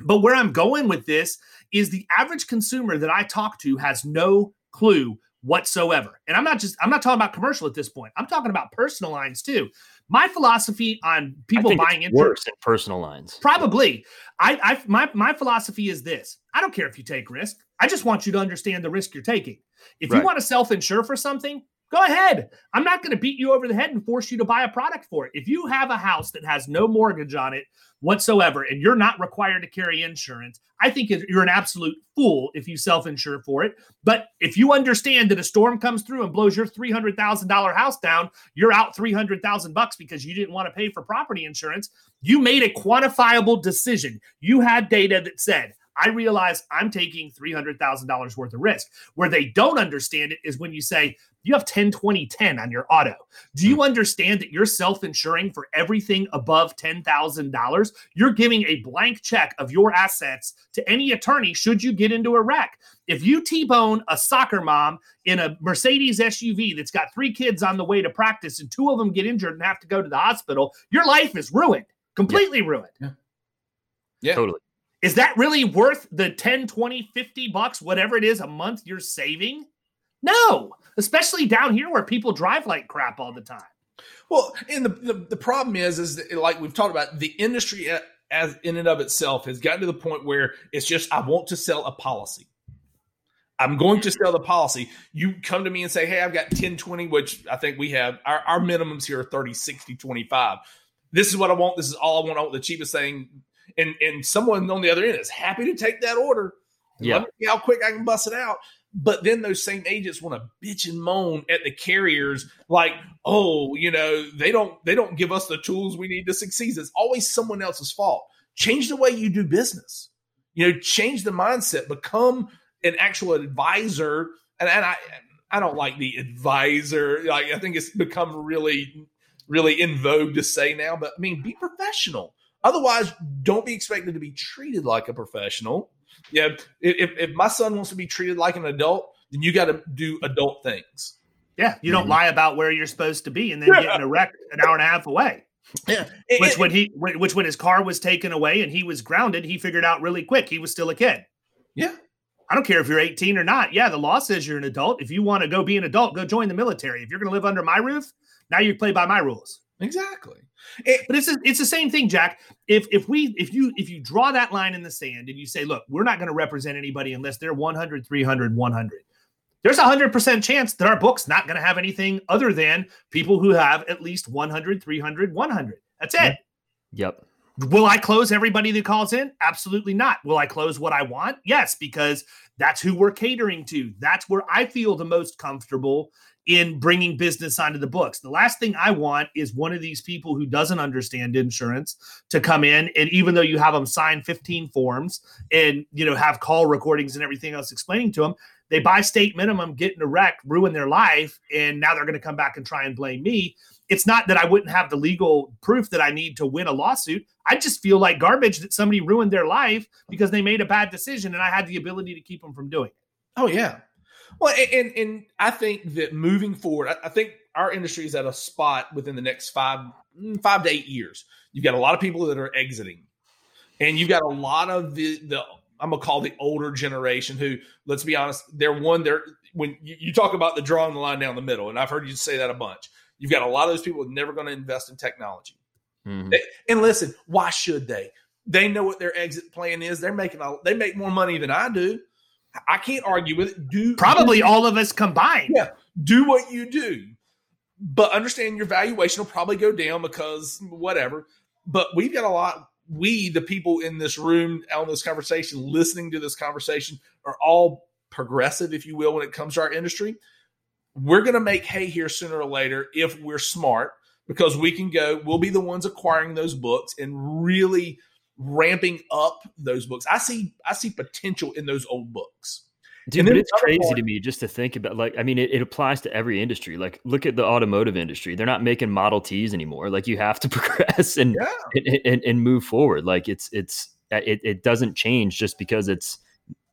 but where i'm going with this is the average consumer that i talk to has no clue whatsoever and i'm not just i'm not talking about commercial at this point i'm talking about personal lines too my philosophy on people buying it's worse in personal lines. Probably. I, I my my philosophy is this. I don't care if you take risk. I just want you to understand the risk you're taking. If you want to self-insure for something, go ahead. I'm not going to beat you over the head and force you to buy a product for it. If you have a house that has no mortgage on it whatsoever and you're not required to carry insurance, I think you're an absolute fool if you self-insure for it. But if you understand that a storm comes through and blows your $300,000 house down, you're out 300,000 bucks because you didn't want to pay for property insurance. You made a quantifiable decision. You had data that said, I realize I'm taking $300,000 worth of risk. Where they don't understand it is when you say, you have 10, 20, 10 on your auto. Do you hmm. understand that you're self insuring for everything above $10,000? You're giving a blank check of your assets to any attorney should you get into a wreck. If you T bone a soccer mom in a Mercedes SUV that's got three kids on the way to practice and two of them get injured and have to go to the hospital, your life is ruined, completely ruined. Yeah. Totally. Is that really worth the 10, 20, 50 bucks, whatever it is a month you're saving? No, especially down here where people drive like crap all the time. Well, and the, the the problem is, is that, like we've talked about, the industry as in and of itself has gotten to the point where it's just I want to sell a policy. I'm going to sell the policy. You come to me and say, Hey, I've got 10, 20, which I think we have. Our, our minimums here are 30, 60, 25. This is what I want. This is all I want. I want the cheapest thing. And and someone on the other end is happy to take that order. Yeah. Let me see how quick I can bust it out. But then those same agents want to bitch and moan at the carriers, like, oh, you know, they don't they don't give us the tools we need to succeed. It's always someone else's fault. Change the way you do business. You know, change the mindset. Become an actual advisor. And, and I I don't like the advisor. Like I think it's become really, really in vogue to say now. But I mean, be professional. Otherwise, don't be expected to be treated like a professional. Yeah, if if my son wants to be treated like an adult, then you got to do adult things. Yeah, you don't Mhm. lie about where you're supposed to be and then get in a wreck an hour and a half away. Yeah, which when he which when his car was taken away and he was grounded, he figured out really quick he was still a kid. Yeah. I don't care if you're 18 or not. Yeah, the law says you're an adult. If you want to go be an adult, go join the military. If you're going to live under my roof, now you play by my rules. Exactly. It, but it's a, it's the same thing, Jack. If if we if you if you draw that line in the sand and you say, look, we're not going to represent anybody unless they're 100, 300, 100. There's a 100% chance that our book's not going to have anything other than people who have at least 100, 300, 100. That's it. Yep. Will I close everybody that calls in? Absolutely not. Will I close what I want? Yes, because that's who we're catering to. That's where I feel the most comfortable in bringing business onto the books. The last thing I want is one of these people who doesn't understand insurance to come in and even though you have them sign 15 forms and you know have call recordings and everything else explaining to them, they buy state minimum, get in a wreck, ruin their life, and now they're going to come back and try and blame me. It's not that I wouldn't have the legal proof that I need to win a lawsuit. I just feel like garbage that somebody ruined their life because they made a bad decision and I had the ability to keep them from doing it. Oh yeah. Well, and and I think that moving forward, I, I think our industry is at a spot within the next five mm, five to eight years. You've got a lot of people that are exiting, and you've got a lot of the the I'm gonna call the older generation who, let's be honest, they're one. They're when you, you talk about the drawing the line down the middle, and I've heard you say that a bunch. You've got a lot of those people never going to invest in technology. Mm-hmm. They, and listen, why should they? They know what their exit plan is. They're making a, they make more money than I do. I can't argue with it. Do probably do, all of us combined. Yeah, do what you do, but understand your valuation will probably go down because whatever. But we've got a lot. We, the people in this room on this conversation, listening to this conversation, are all progressive, if you will, when it comes to our industry. We're going to make hay here sooner or later if we're smart because we can go. We'll be the ones acquiring those books and really ramping up those books. I see I see potential in those old books. Dude, but it's crazy part, to me just to think about like I mean it, it, applies to every industry. Like look at the automotive industry. They're not making Model Ts anymore. Like you have to progress and yeah. and, and, and, move forward. Like it's it's it, it doesn't change just because it's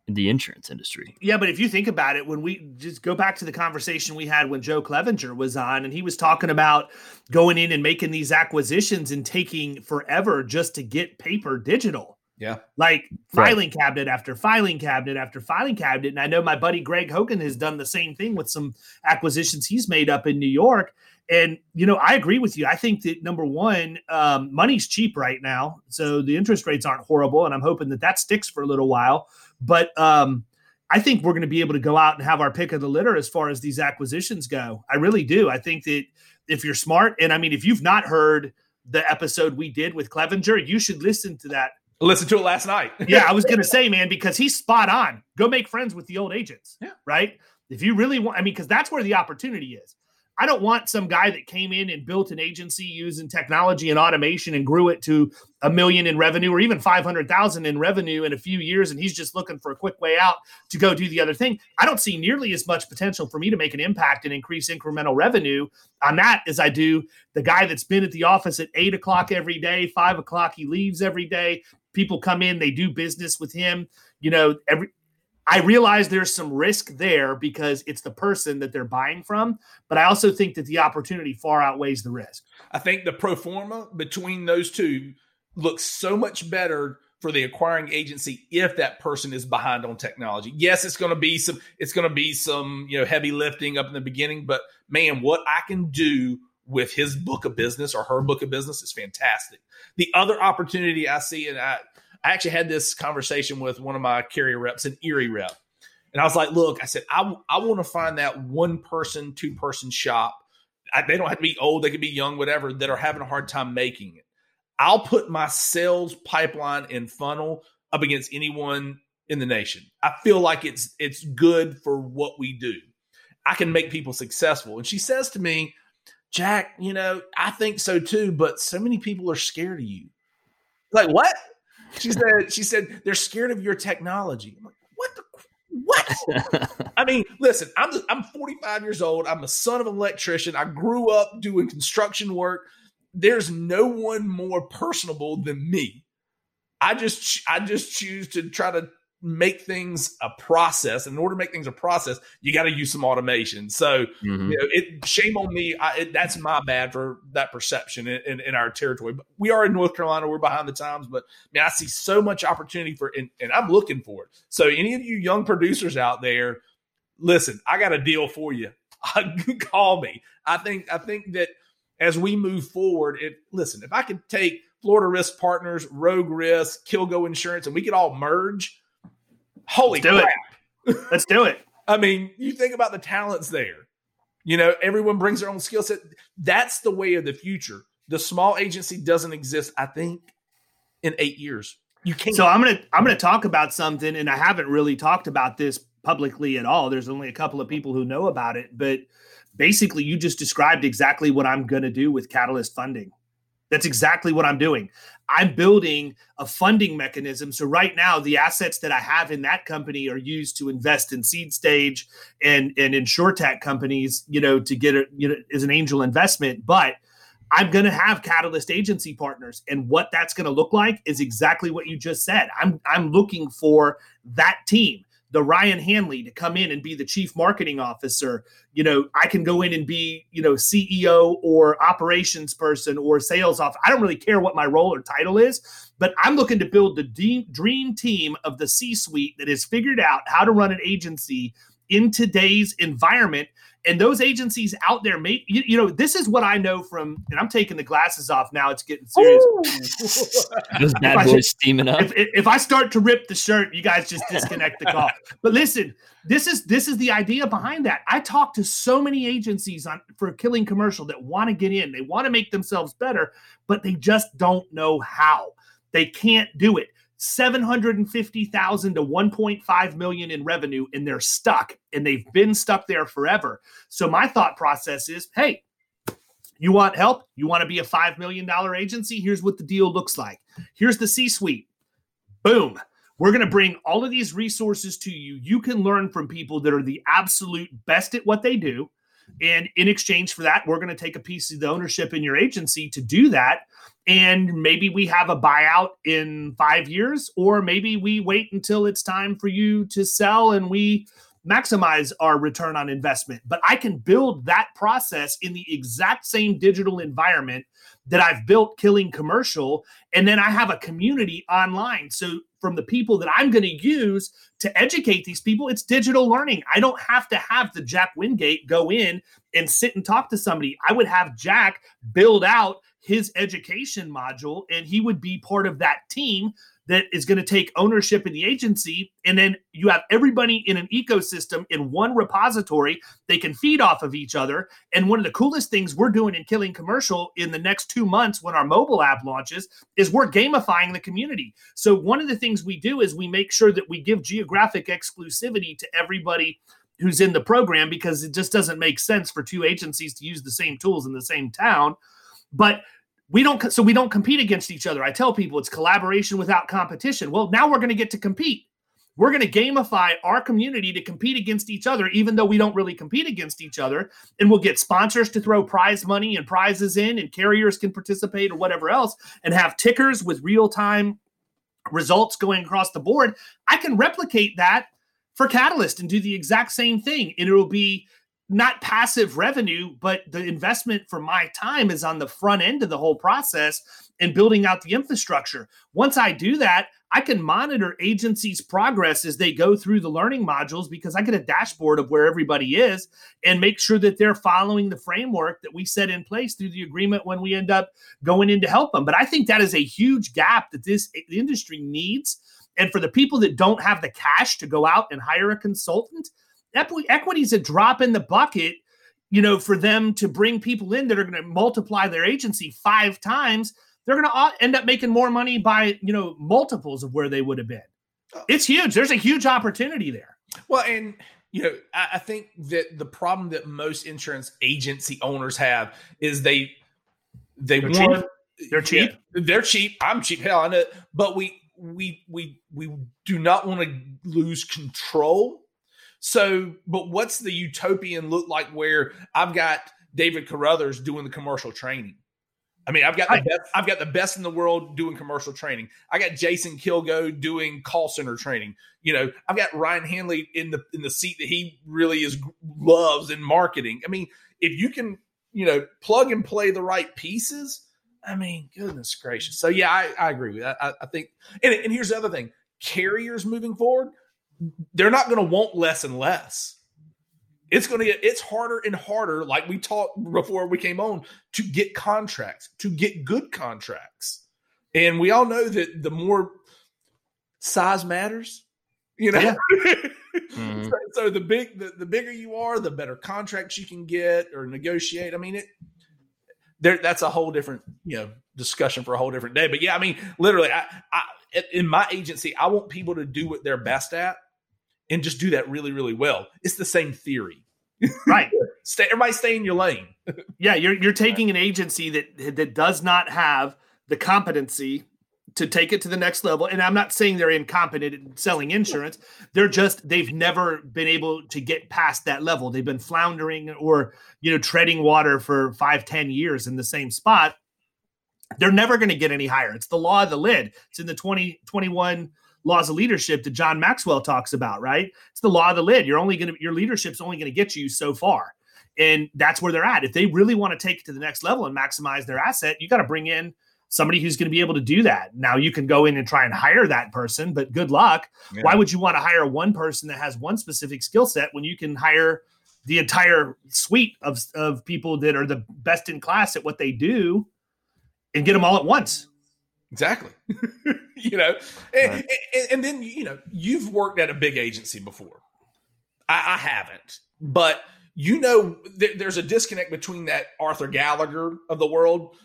the insurance industry. Yeah, but if you think about it, when we just go back to the conversation we had when Joe Clevenger was on, and he was talking about going in and making these acquisitions and taking forever just to get paper digital. Yeah. Like filing right. cabinet after filing cabinet after filing cabinet. And I know my buddy Greg Hogan has done the same thing with some acquisitions he's made up in New York. And, you know, I agree with you. I think that number one, um, money's cheap right now. So the interest rates aren't horrible. And I'm hoping that that sticks for a little while. But um, I think we're going to be able to go out and have our pick of the litter as far as these acquisitions go. I really do. I think that if you're smart, and I mean, if you've not heard the episode we did with Clevenger, you should listen to that. Listen to it last night. yeah, I was going to say, man, because he's spot on. Go make friends with the old agents. Yeah. Right. If you really want, I mean, because that's where the opportunity is. I don't want some guy that came in and built an agency using technology and automation and grew it to a million in revenue or even 500,000 in revenue in a few years and he's just looking for a quick way out to go do the other thing. I don't see nearly as much potential for me to make an impact and increase incremental revenue on that as I do the guy that's been at the office at eight o'clock every day, five o'clock, he leaves every day. People come in, they do business with him. You know, every I realize there's some risk there because it's the person that they're buying from, but I also think that the opportunity far outweighs the risk. I think the pro forma between those two looks so much better for the acquiring agency if that person is behind on technology. Yes, it's going to be some it's going to be some, you know, heavy lifting up in the beginning, but man, what I can do with his book of business or her book of business is fantastic. The other opportunity I see and I I actually had this conversation with one of my carrier reps, an Erie rep. And I was like, look, I said, I, I want to find that one person, two person shop. I, they don't have to be old, they could be young, whatever, that are having a hard time making it. I'll put my sales pipeline and funnel up against anyone in the nation. I feel like it's it's good for what we do. I can make people successful. And she says to me, Jack, you know, I think so too, but so many people are scared of you. Like, what? She said, she said, they're scared of your technology. I'm like, what the what? I mean, listen, I'm I'm 45 years old. I'm the son of an electrician. I grew up doing construction work. There's no one more personable than me. I just I just choose to try to make things a process. In order to make things a process, you got to use some automation. So, mm-hmm. you know, it shame on me. I, it, that's my bad for that perception in, in, in, our territory. But we are in North Carolina. We're behind the times. But man, I see so much opportunity for, and, and I'm looking for it. So, any of you young producers out there, listen, I got a deal for you. Call me. I think. I think that as we move forward, it listen. If I could take Florida Risk Partners, Rogue Risk, Kilgo Insurance, and we could all merge Holy Let's crap. It. Let's do it. I mean, you think about the talents there. You know, everyone brings their own skill set. That's the way of the future. The small agency doesn't exist, I think, in eight years. You can't. So I'm gonna I'm gonna talk about something, and I haven't really talked about this publicly at all. There's only a couple of people who know about it, but basically, you just described exactly what I'm gonna do with Catalyst funding. That's exactly what I'm doing. I'm building a funding mechanism. So right now, the assets that I have in that company are used to invest in seed stage and and insurtech companies, you know, to get it, you know, as an angel investment. But I'm going to have catalyst agency partners, and what that's going to look like is exactly what you just said. I'm I'm looking for that team the Ryan Hanley to come in and be the chief marketing officer. You know, I can go in and be, you know, CEO or operations person or sales off. I don't really care what my role or title is, but I'm looking to build the dream team of the C suite that has figured out how to run an agency in today's environment and those agencies out there may you, you, know this is what i know from and i'm taking the glasses off now it's getting serious. Those bad boys steaming up. if, if, i start to rip the shirt you guys just disconnect the call. But listen this is this is the idea behind that. I talk to so many agencies on for a killing commercial that want to get in. They want to make themselves better but they just don't know how. They can't do it 750,000 to 1.5 million in revenue and they're stuck and they've been stuck there forever. So my thought process is, hey, you want help? You want to be a 5 million dollar agency? Here's what the deal looks like. Here's the C-suite. Boom. We're going to bring all of these resources to you. You can learn from people that are the absolute best at what they do. And in exchange for that, we're going to take a piece of the ownership in your agency to do that and maybe we have a buyout in five years, or maybe we wait until it's time for you to sell and we maximize our return on investment. But I can build that process in the exact same digital environment that I've built killing commercial. And then I have a community online. So from the people that I'm going to use to educate these people, it's digital learning. I don't have to have the Jack Wingate go in and sit and talk to somebody. I would have Jack build out his education module and he would be part of that team that is going to take ownership in the agency and then you have everybody in an ecosystem in one repository they can feed off of each other. And one of the coolest things we're doing in killing commercial in the next 2 months when our mobile app launches is we're gamifying the community. So one of the things we do is we make sure that we give geographic exclusivity to everybody who's in the program because it just doesn't make sense for two agencies to use the same tools in the same town. But we don't so we don't compete against each other. I tell people it's collaboration without competition. Well, now we're going to get to compete. We're going to gamify our community to compete against each other, even though we don't really compete against each other. And we'll get sponsors to throw prize money and prizes in, and carriers can participate or whatever else, and have tickers with real time results going across the board. I can replicate that for Catalyst and do the exact same thing. And it'll be not passive revenue, but the investment for my time is on the front end of the whole process and building out the infrastructure. Once I do that, I can monitor agencies' progress as they go through the learning modules because I get a dashboard of where everybody is and make sure that they're following the framework that we set in place through the agreement when we end up going in to help them. But I think that is a huge gap that this industry needs. And for the people that don't have the cash to go out and hire a consultant, equity is a drop in the bucket you know for them to bring people in that are going to multiply their agency five times they're going to end up making more money by you know multiples of where they would have been. Oh. it's huge. There's a huge opportunity there. Well and you know I, I think that the problem that most insurance agency owners have is they they they're want cheap. they're cheap. yeah, they're cheap. I'm cheap. Hell i know. But we we we we do not want to lose control so, but what's the utopian look like where I've got David Carruthers doing the commercial training? I mean, I've got the best, I've got the best in the world doing commercial training. I got Jason Kilgo doing call center training. You know, I've got Ryan Hanley in the in the seat that he really is loves in marketing. I mean, if you can, you know, plug and play the right pieces, I mean, goodness gracious. So yeah, I, I agree with that. I, I think, and, and here's the other thing: carriers moving forward, they're not going to want less and less. It's going to get it's harder and harder like we talked before we came on to get contracts to get good contracts. And we all know that the more size matters you know? Yeah. mm-hmm. so, so, the big the, the bigger you are the better contracts you can get or negotiate. I mean it there that's a whole different you know discussion for a whole different day. But yeah i mean literally I, I in my agency i want people to do what they're best at and just do that really, really well. It's the same theory. Right. stay everybody stay in your lane. yeah, you're you're taking an agency that that does not have the competency to take it to the next level. And I'm not saying they're incompetent in selling insurance. They're just they've never been able to get past that level. They've been floundering or you know treading water for five, ten years in the same spot. They're never going to get any higher. It's the law of the lid. It's in the 2021 laws of leadership that John Maxwell talks about, right? It's the law of the lid. You're only going to, your leadership's only going to get you so far. And that's where they're at. If they really want to take it to the next level and maximize their asset, you got to bring in somebody who's going to be able to do that. Now you can go in and try and hire that person, but good luck. Yeah. Why would you want to hire one person that has one specific skill set when you can hire the entire suite of, of people that are the best in class at what they do and get them all at once? Exactly. you know, and, right. and, and, then you know you've worked at a big agency before. I, I haven't, but you know th- there's a disconnect between that Arthur Gallagher of the world,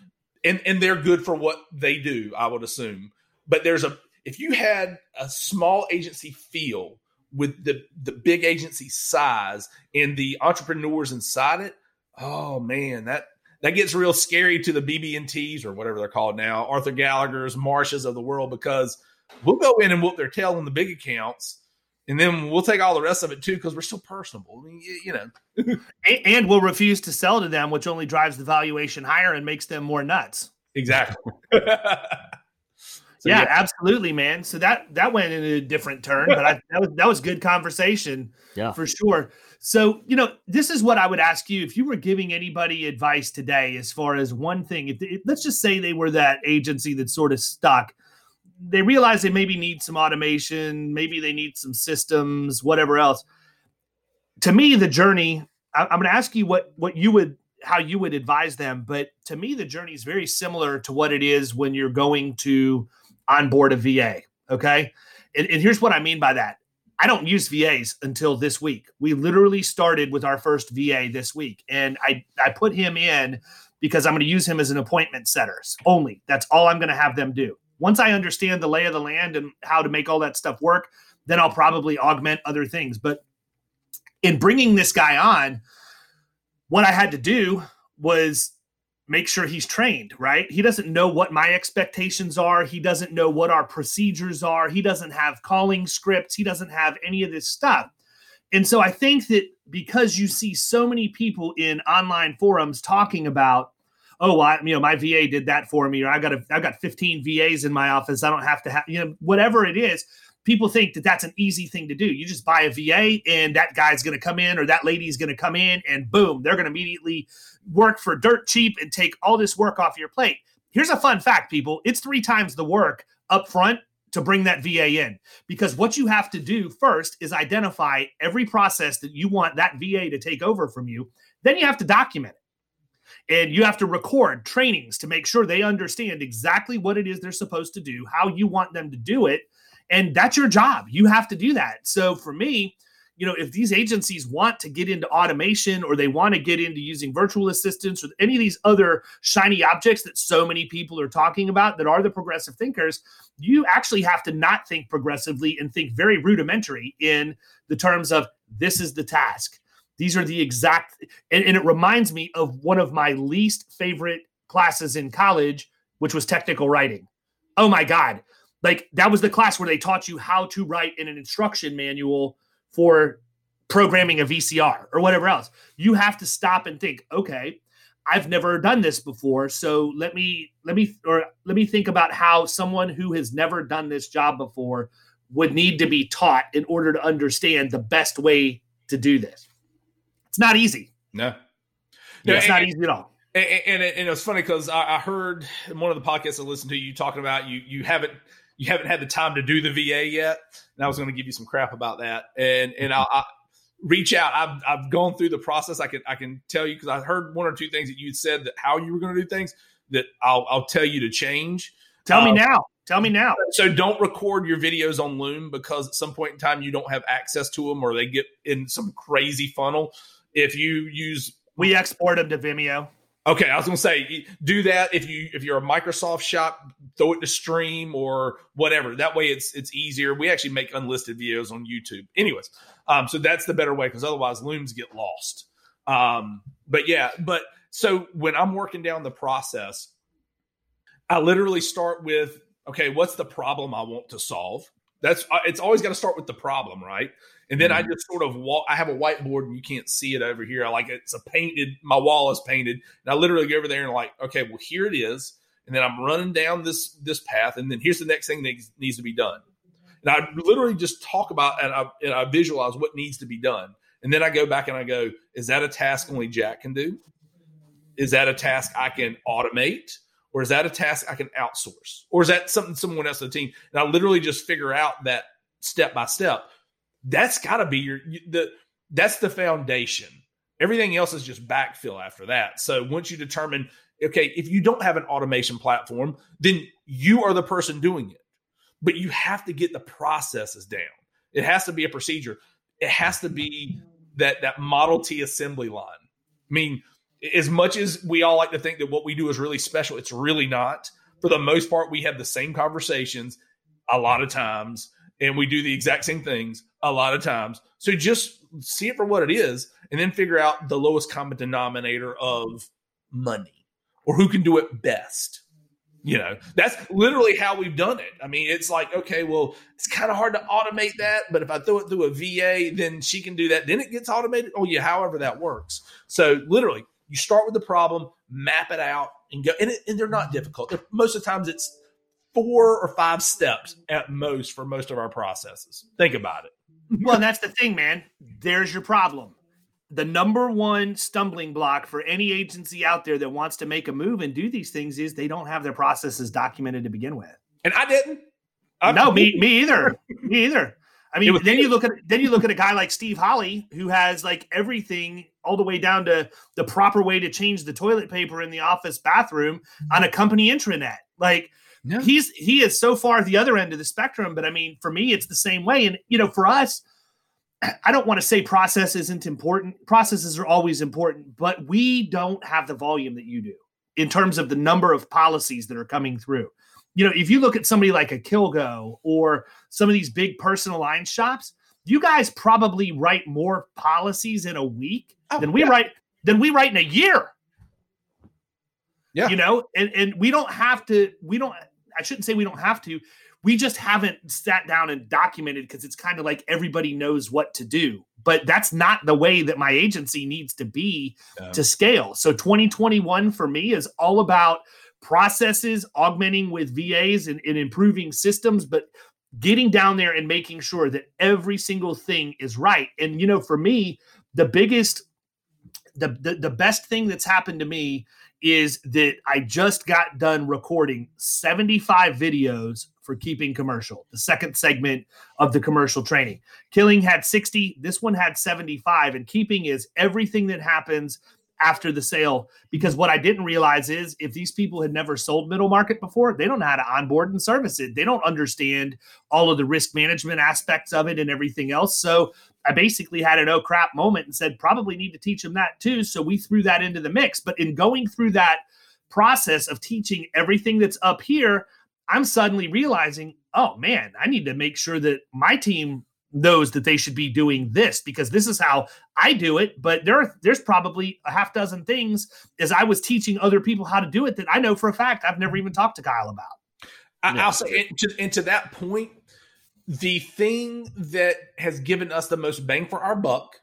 and and they're good for what they do. I would assume, but there's a if you had a small agency feel with the the big agency size and the entrepreneurs inside it, oh man, that that gets real scary to the BB&Ts or whatever they're called now, Arthur Gallagher's, Marshes of the world, because we'll go in and whoop their tail in the big accounts, and then we'll take all the rest of it too because we're still personable. I mean, you know, and, and we'll refuse to sell to them, which only drives the valuation higher and makes them more nuts. Exactly. So, yeah, yeah, absolutely, man. So that that went in a different turn, but I, that was that was good conversation, yeah, for sure. So you know, this is what I would ask you if you were giving anybody advice today, as far as one thing. If, if let's just say they were that agency that's sort of stuck, they realize they maybe need some automation, maybe they need some systems, whatever else. To me, the journey. I, I'm going to ask you what what you would how you would advise them, but to me, the journey is very similar to what it is when you're going to on board a VA. Okay. And, and here's what I mean by that. I don't use VAs until this week. We literally started with our first VA this week, and I I put him in because I'm going to use him as an appointment setters only. That's all I'm going to have them do. Once I understand the lay of the land and how to make all that stuff work, then I'll probably augment other things. But in bringing this guy on, what I had to do was make sure he's trained, right? He doesn't know what my expectations are. He doesn't know what our procedures are. He doesn't have calling scripts. He doesn't have any of this stuff. And so I think that because you see so many people in online forums talking about, oh, I, you know, my VA did that for me, or I got a, I got 15 VAs in my office. I don't have to have, you know, whatever it is people think that that's an easy thing to do. You just buy a VA and that guy's going to come in or that lady's going to come in and boom, they're going to immediately work for dirt cheap and take all this work off your plate. Here's a fun fact, people it's three times the work up front to bring that VA in because what you have to do first is identify every process that you want that VA to take over from you. Then you have to document it. And you have to record trainings to make sure they understand exactly what it is they're supposed to do, how you want them to do it, and that's your job. You have to do that. So for me, you know, if these agencies want to get into automation or they want to get into using virtual assistants or any of these other shiny objects that so many people are talking about that are the progressive thinkers, you actually have to not think progressively and think very rudimentary in the terms of this is the task. These are the exact, and, and it reminds me of one of my least favorite classes in college, which was technical writing. Oh my God like that was the class where they taught you how to write in an instruction manual for programming a VCR or whatever else. You have to stop and think, okay, I've never done this before, so let me let me or let me think about how someone who has never done this job before would need to be taught in order to understand the best way to do this. It's not easy. No, no, it's and, not easy at all. And, and, and it was funny because I, I, heard in one of the podcasts I listened to you talking about you you haven't you haven't had the time to do the VA yet, and I was going to give you some crap about that, and and I, I reach out. I've I've gone through the process. I can I can tell you because I heard one or two things that you said that how you were going to do things that I'll I'll tell you to change. Tell um, me now. Tell me now. So don't record your videos on Loom because at some point in time you don't have access to them or they get in some crazy funnel. If you use we export them to Vimeo. Okay, I was going to say do that if you if you're a Microsoft shop, throw it to Stream or whatever. That way, it's it's easier. We actually make unlisted videos on YouTube, anyways. Um, so that's the better way because otherwise, looms get lost. Um, but yeah, but so when I'm working down the process, I literally start with okay, what's the problem I want to solve? That's uh, it's always got to start with the problem, right? And then mm-hmm. I just sort of walk. I have a whiteboard, and you can't see it over here. I like it's a painted. My wall is painted, and I literally go over there and like, okay, well here it is. And then I'm running down this this path, and then here's the next thing that needs to be done. And I literally just talk about and I, and I visualize what needs to be done. And then I go back and I go, is that a task only Jack can do? Is that a task I can automate? or is that a task I can outsource? Or is that something someone else on the team? And I literally just figure out that step by step. That's got to be your the that's the foundation. Everything else is just backfill after that. So once you determine, okay, if you don't have an automation platform, then you are the person doing it. But you have to get the processes down. It has to be a procedure. It has to be that that Model T assembly line. I mean, as much as we all like to think that what we do is really special, it's really not. For the most part, we have the same conversations a lot of times, and we do the exact same things a lot of times. So just see it for what it is, and then figure out the lowest common denominator of money or who can do it best. You know, that's literally how we've done it. I mean, it's like, okay, well, it's kind of hard to automate that, but if I throw it through a VA, then she can do that. Then it gets automated. Oh, yeah, however that works. So, literally, you start with the problem, map it out, and go. And, it, and they're not difficult. They're, most of the times, it's four or five steps at most for most of our processes. Think about it. well, and that's the thing, man. There's your problem. The number one stumbling block for any agency out there that wants to make a move and do these things is they don't have their processes documented to begin with. And I didn't. I'm no, me, me either. me either. I mean, then you look at then you look at a guy like Steve Holly who has like everything all the way down to the proper way to change the toilet paper in the office bathroom on a company intranet. Like yeah. he's he is so far at the other end of the spectrum, but I mean, for me, it's the same way. And you know, for us, I don't want to say process isn't important. Processes are always important, but we don't have the volume that you do in terms of the number of policies that are coming through you know, if you look at somebody like a Kilgo or some of these big personal line shops, you guys probably write more policies in a week oh, than we yeah. write than we write in a year. Yeah. You know, and, and we don't have to, we don't, I shouldn't say we don't have to. We just haven't sat down and documented because it's kind of like everybody knows what to do. But that's not the way that my agency needs to be yeah. to scale. So 2021 for me is all about processes, augmenting with VAs and, and improving systems, but getting down there and making sure that every single thing is right. And you know, for me, the biggest the, the, the best thing that's happened to me is that I just got done recording 75 videos for keeping commercial, the second segment of the commercial training. Killing had 60, this one had 75, and keeping is everything that happens after the sale because what I didn't realize is if these people had never sold middle market before, they don't know how to onboard and service it. They don't understand all of the risk management aspects of it and everything else. So I basically had an oh crap moment and said, probably need to teach them that too. So we threw that into the mix. But in going through that process of teaching everything that's up here, I'm suddenly realizing, oh man, I need to make sure that my team knows that they should be doing this because this is how I do it. But there are, there's probably a half dozen things as I was teaching other people how to do it that I know for a fact I've never even talked to Kyle about. I, will say, and to, and to that point, the thing that has given us the most bang for our buck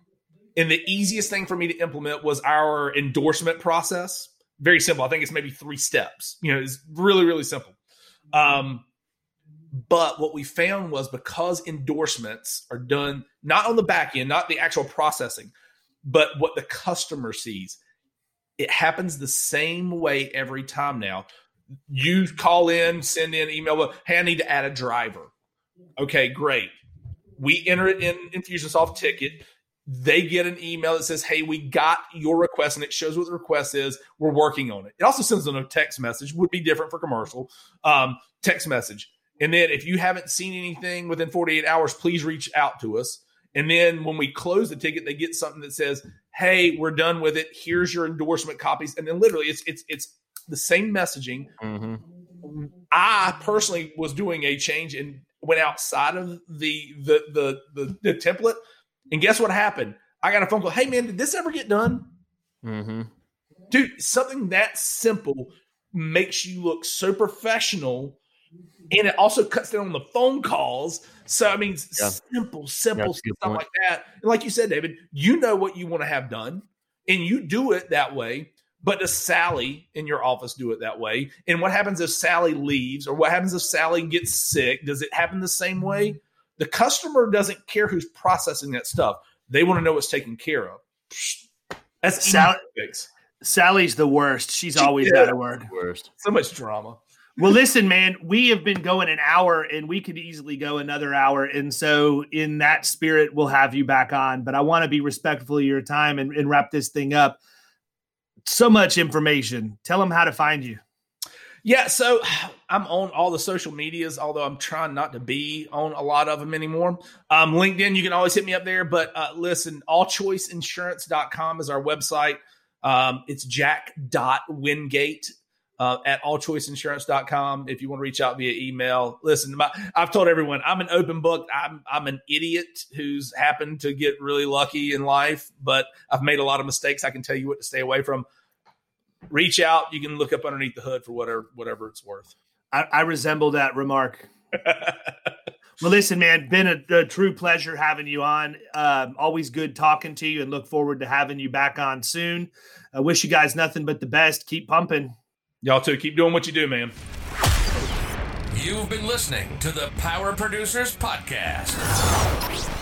And the easiest thing for me to implement was our endorsement process. Very simple. I think it's maybe three steps. You know, it's really, really simple. Um, but what we found was because endorsements are done not on the back end, not the actual processing, but what the customer sees, it happens the same way every time now. You call in, send in email, hey, I need to add a driver. Okay, great. We enter it in Infusionsoft ticket. They get an email that says, Hey, we got your request, and it shows what the request is. We're working on it. It also sends them a text message, would be different for commercial. Um, text message. And then if you haven't seen anything within 48 hours, please reach out to us. And then when we close the ticket, they get something that says, "Hey, we're done with it. Here's your endorsement copies." And then literally, it's it's it's the same messaging. Mm-hmm. I personally was doing a change and went outside of the the, the the the template, and guess what happened? I got a phone call. Hey, man, did this ever get done? Mm-hmm. Dude, something that simple makes you look so professional and it also cuts down on the phone calls. So I mean, yeah. simple, simple stuff point. like that. And like you said, David, you know what you want to have done, and you do it that way. But does Sally in your office do it that way? And what happens if Sally leaves, or what happens if Sally gets sick? Does it happen the same way? Mm-hmm. The customer doesn't care who's processing that stuff; they want to know it's taken care of. That's Sally. Sally's the worst. She's always out of work. Worst. So much drama. Well, listen, man, we have been going an hour and we could easily go another hour. And so, in that spirit, we'll have you back on. But I want to be respectful of your time and, and wrap this thing up. So much information. Tell them how to find you. Yeah, so I'm on all the social medias, although I'm trying not to be on a lot of them anymore. Um, LinkedIn, you can always hit me up there. But uh, listen, allchoiceinsurance.com is our website. Um, it's jack.wingate uh, at allchoiceinsurance.com if you want to reach out via email. Listen, my, I've told everyone I'm an open book. I'm, I'm an idiot who's happened to get really lucky in life, but I've made a lot of mistakes. I can tell you what to stay away from. Reach out. You can look up underneath the hood for whatever whatever it's worth. I, I resemble that remark. well, listen, man, been a, a, true pleasure having you on. Um, always good talking to you, and look forward to having you back on soon. I wish you guys nothing but the best. Keep pumping. Y'all too. Keep doing what you do, man. You've been listening to the Power Producers Podcast.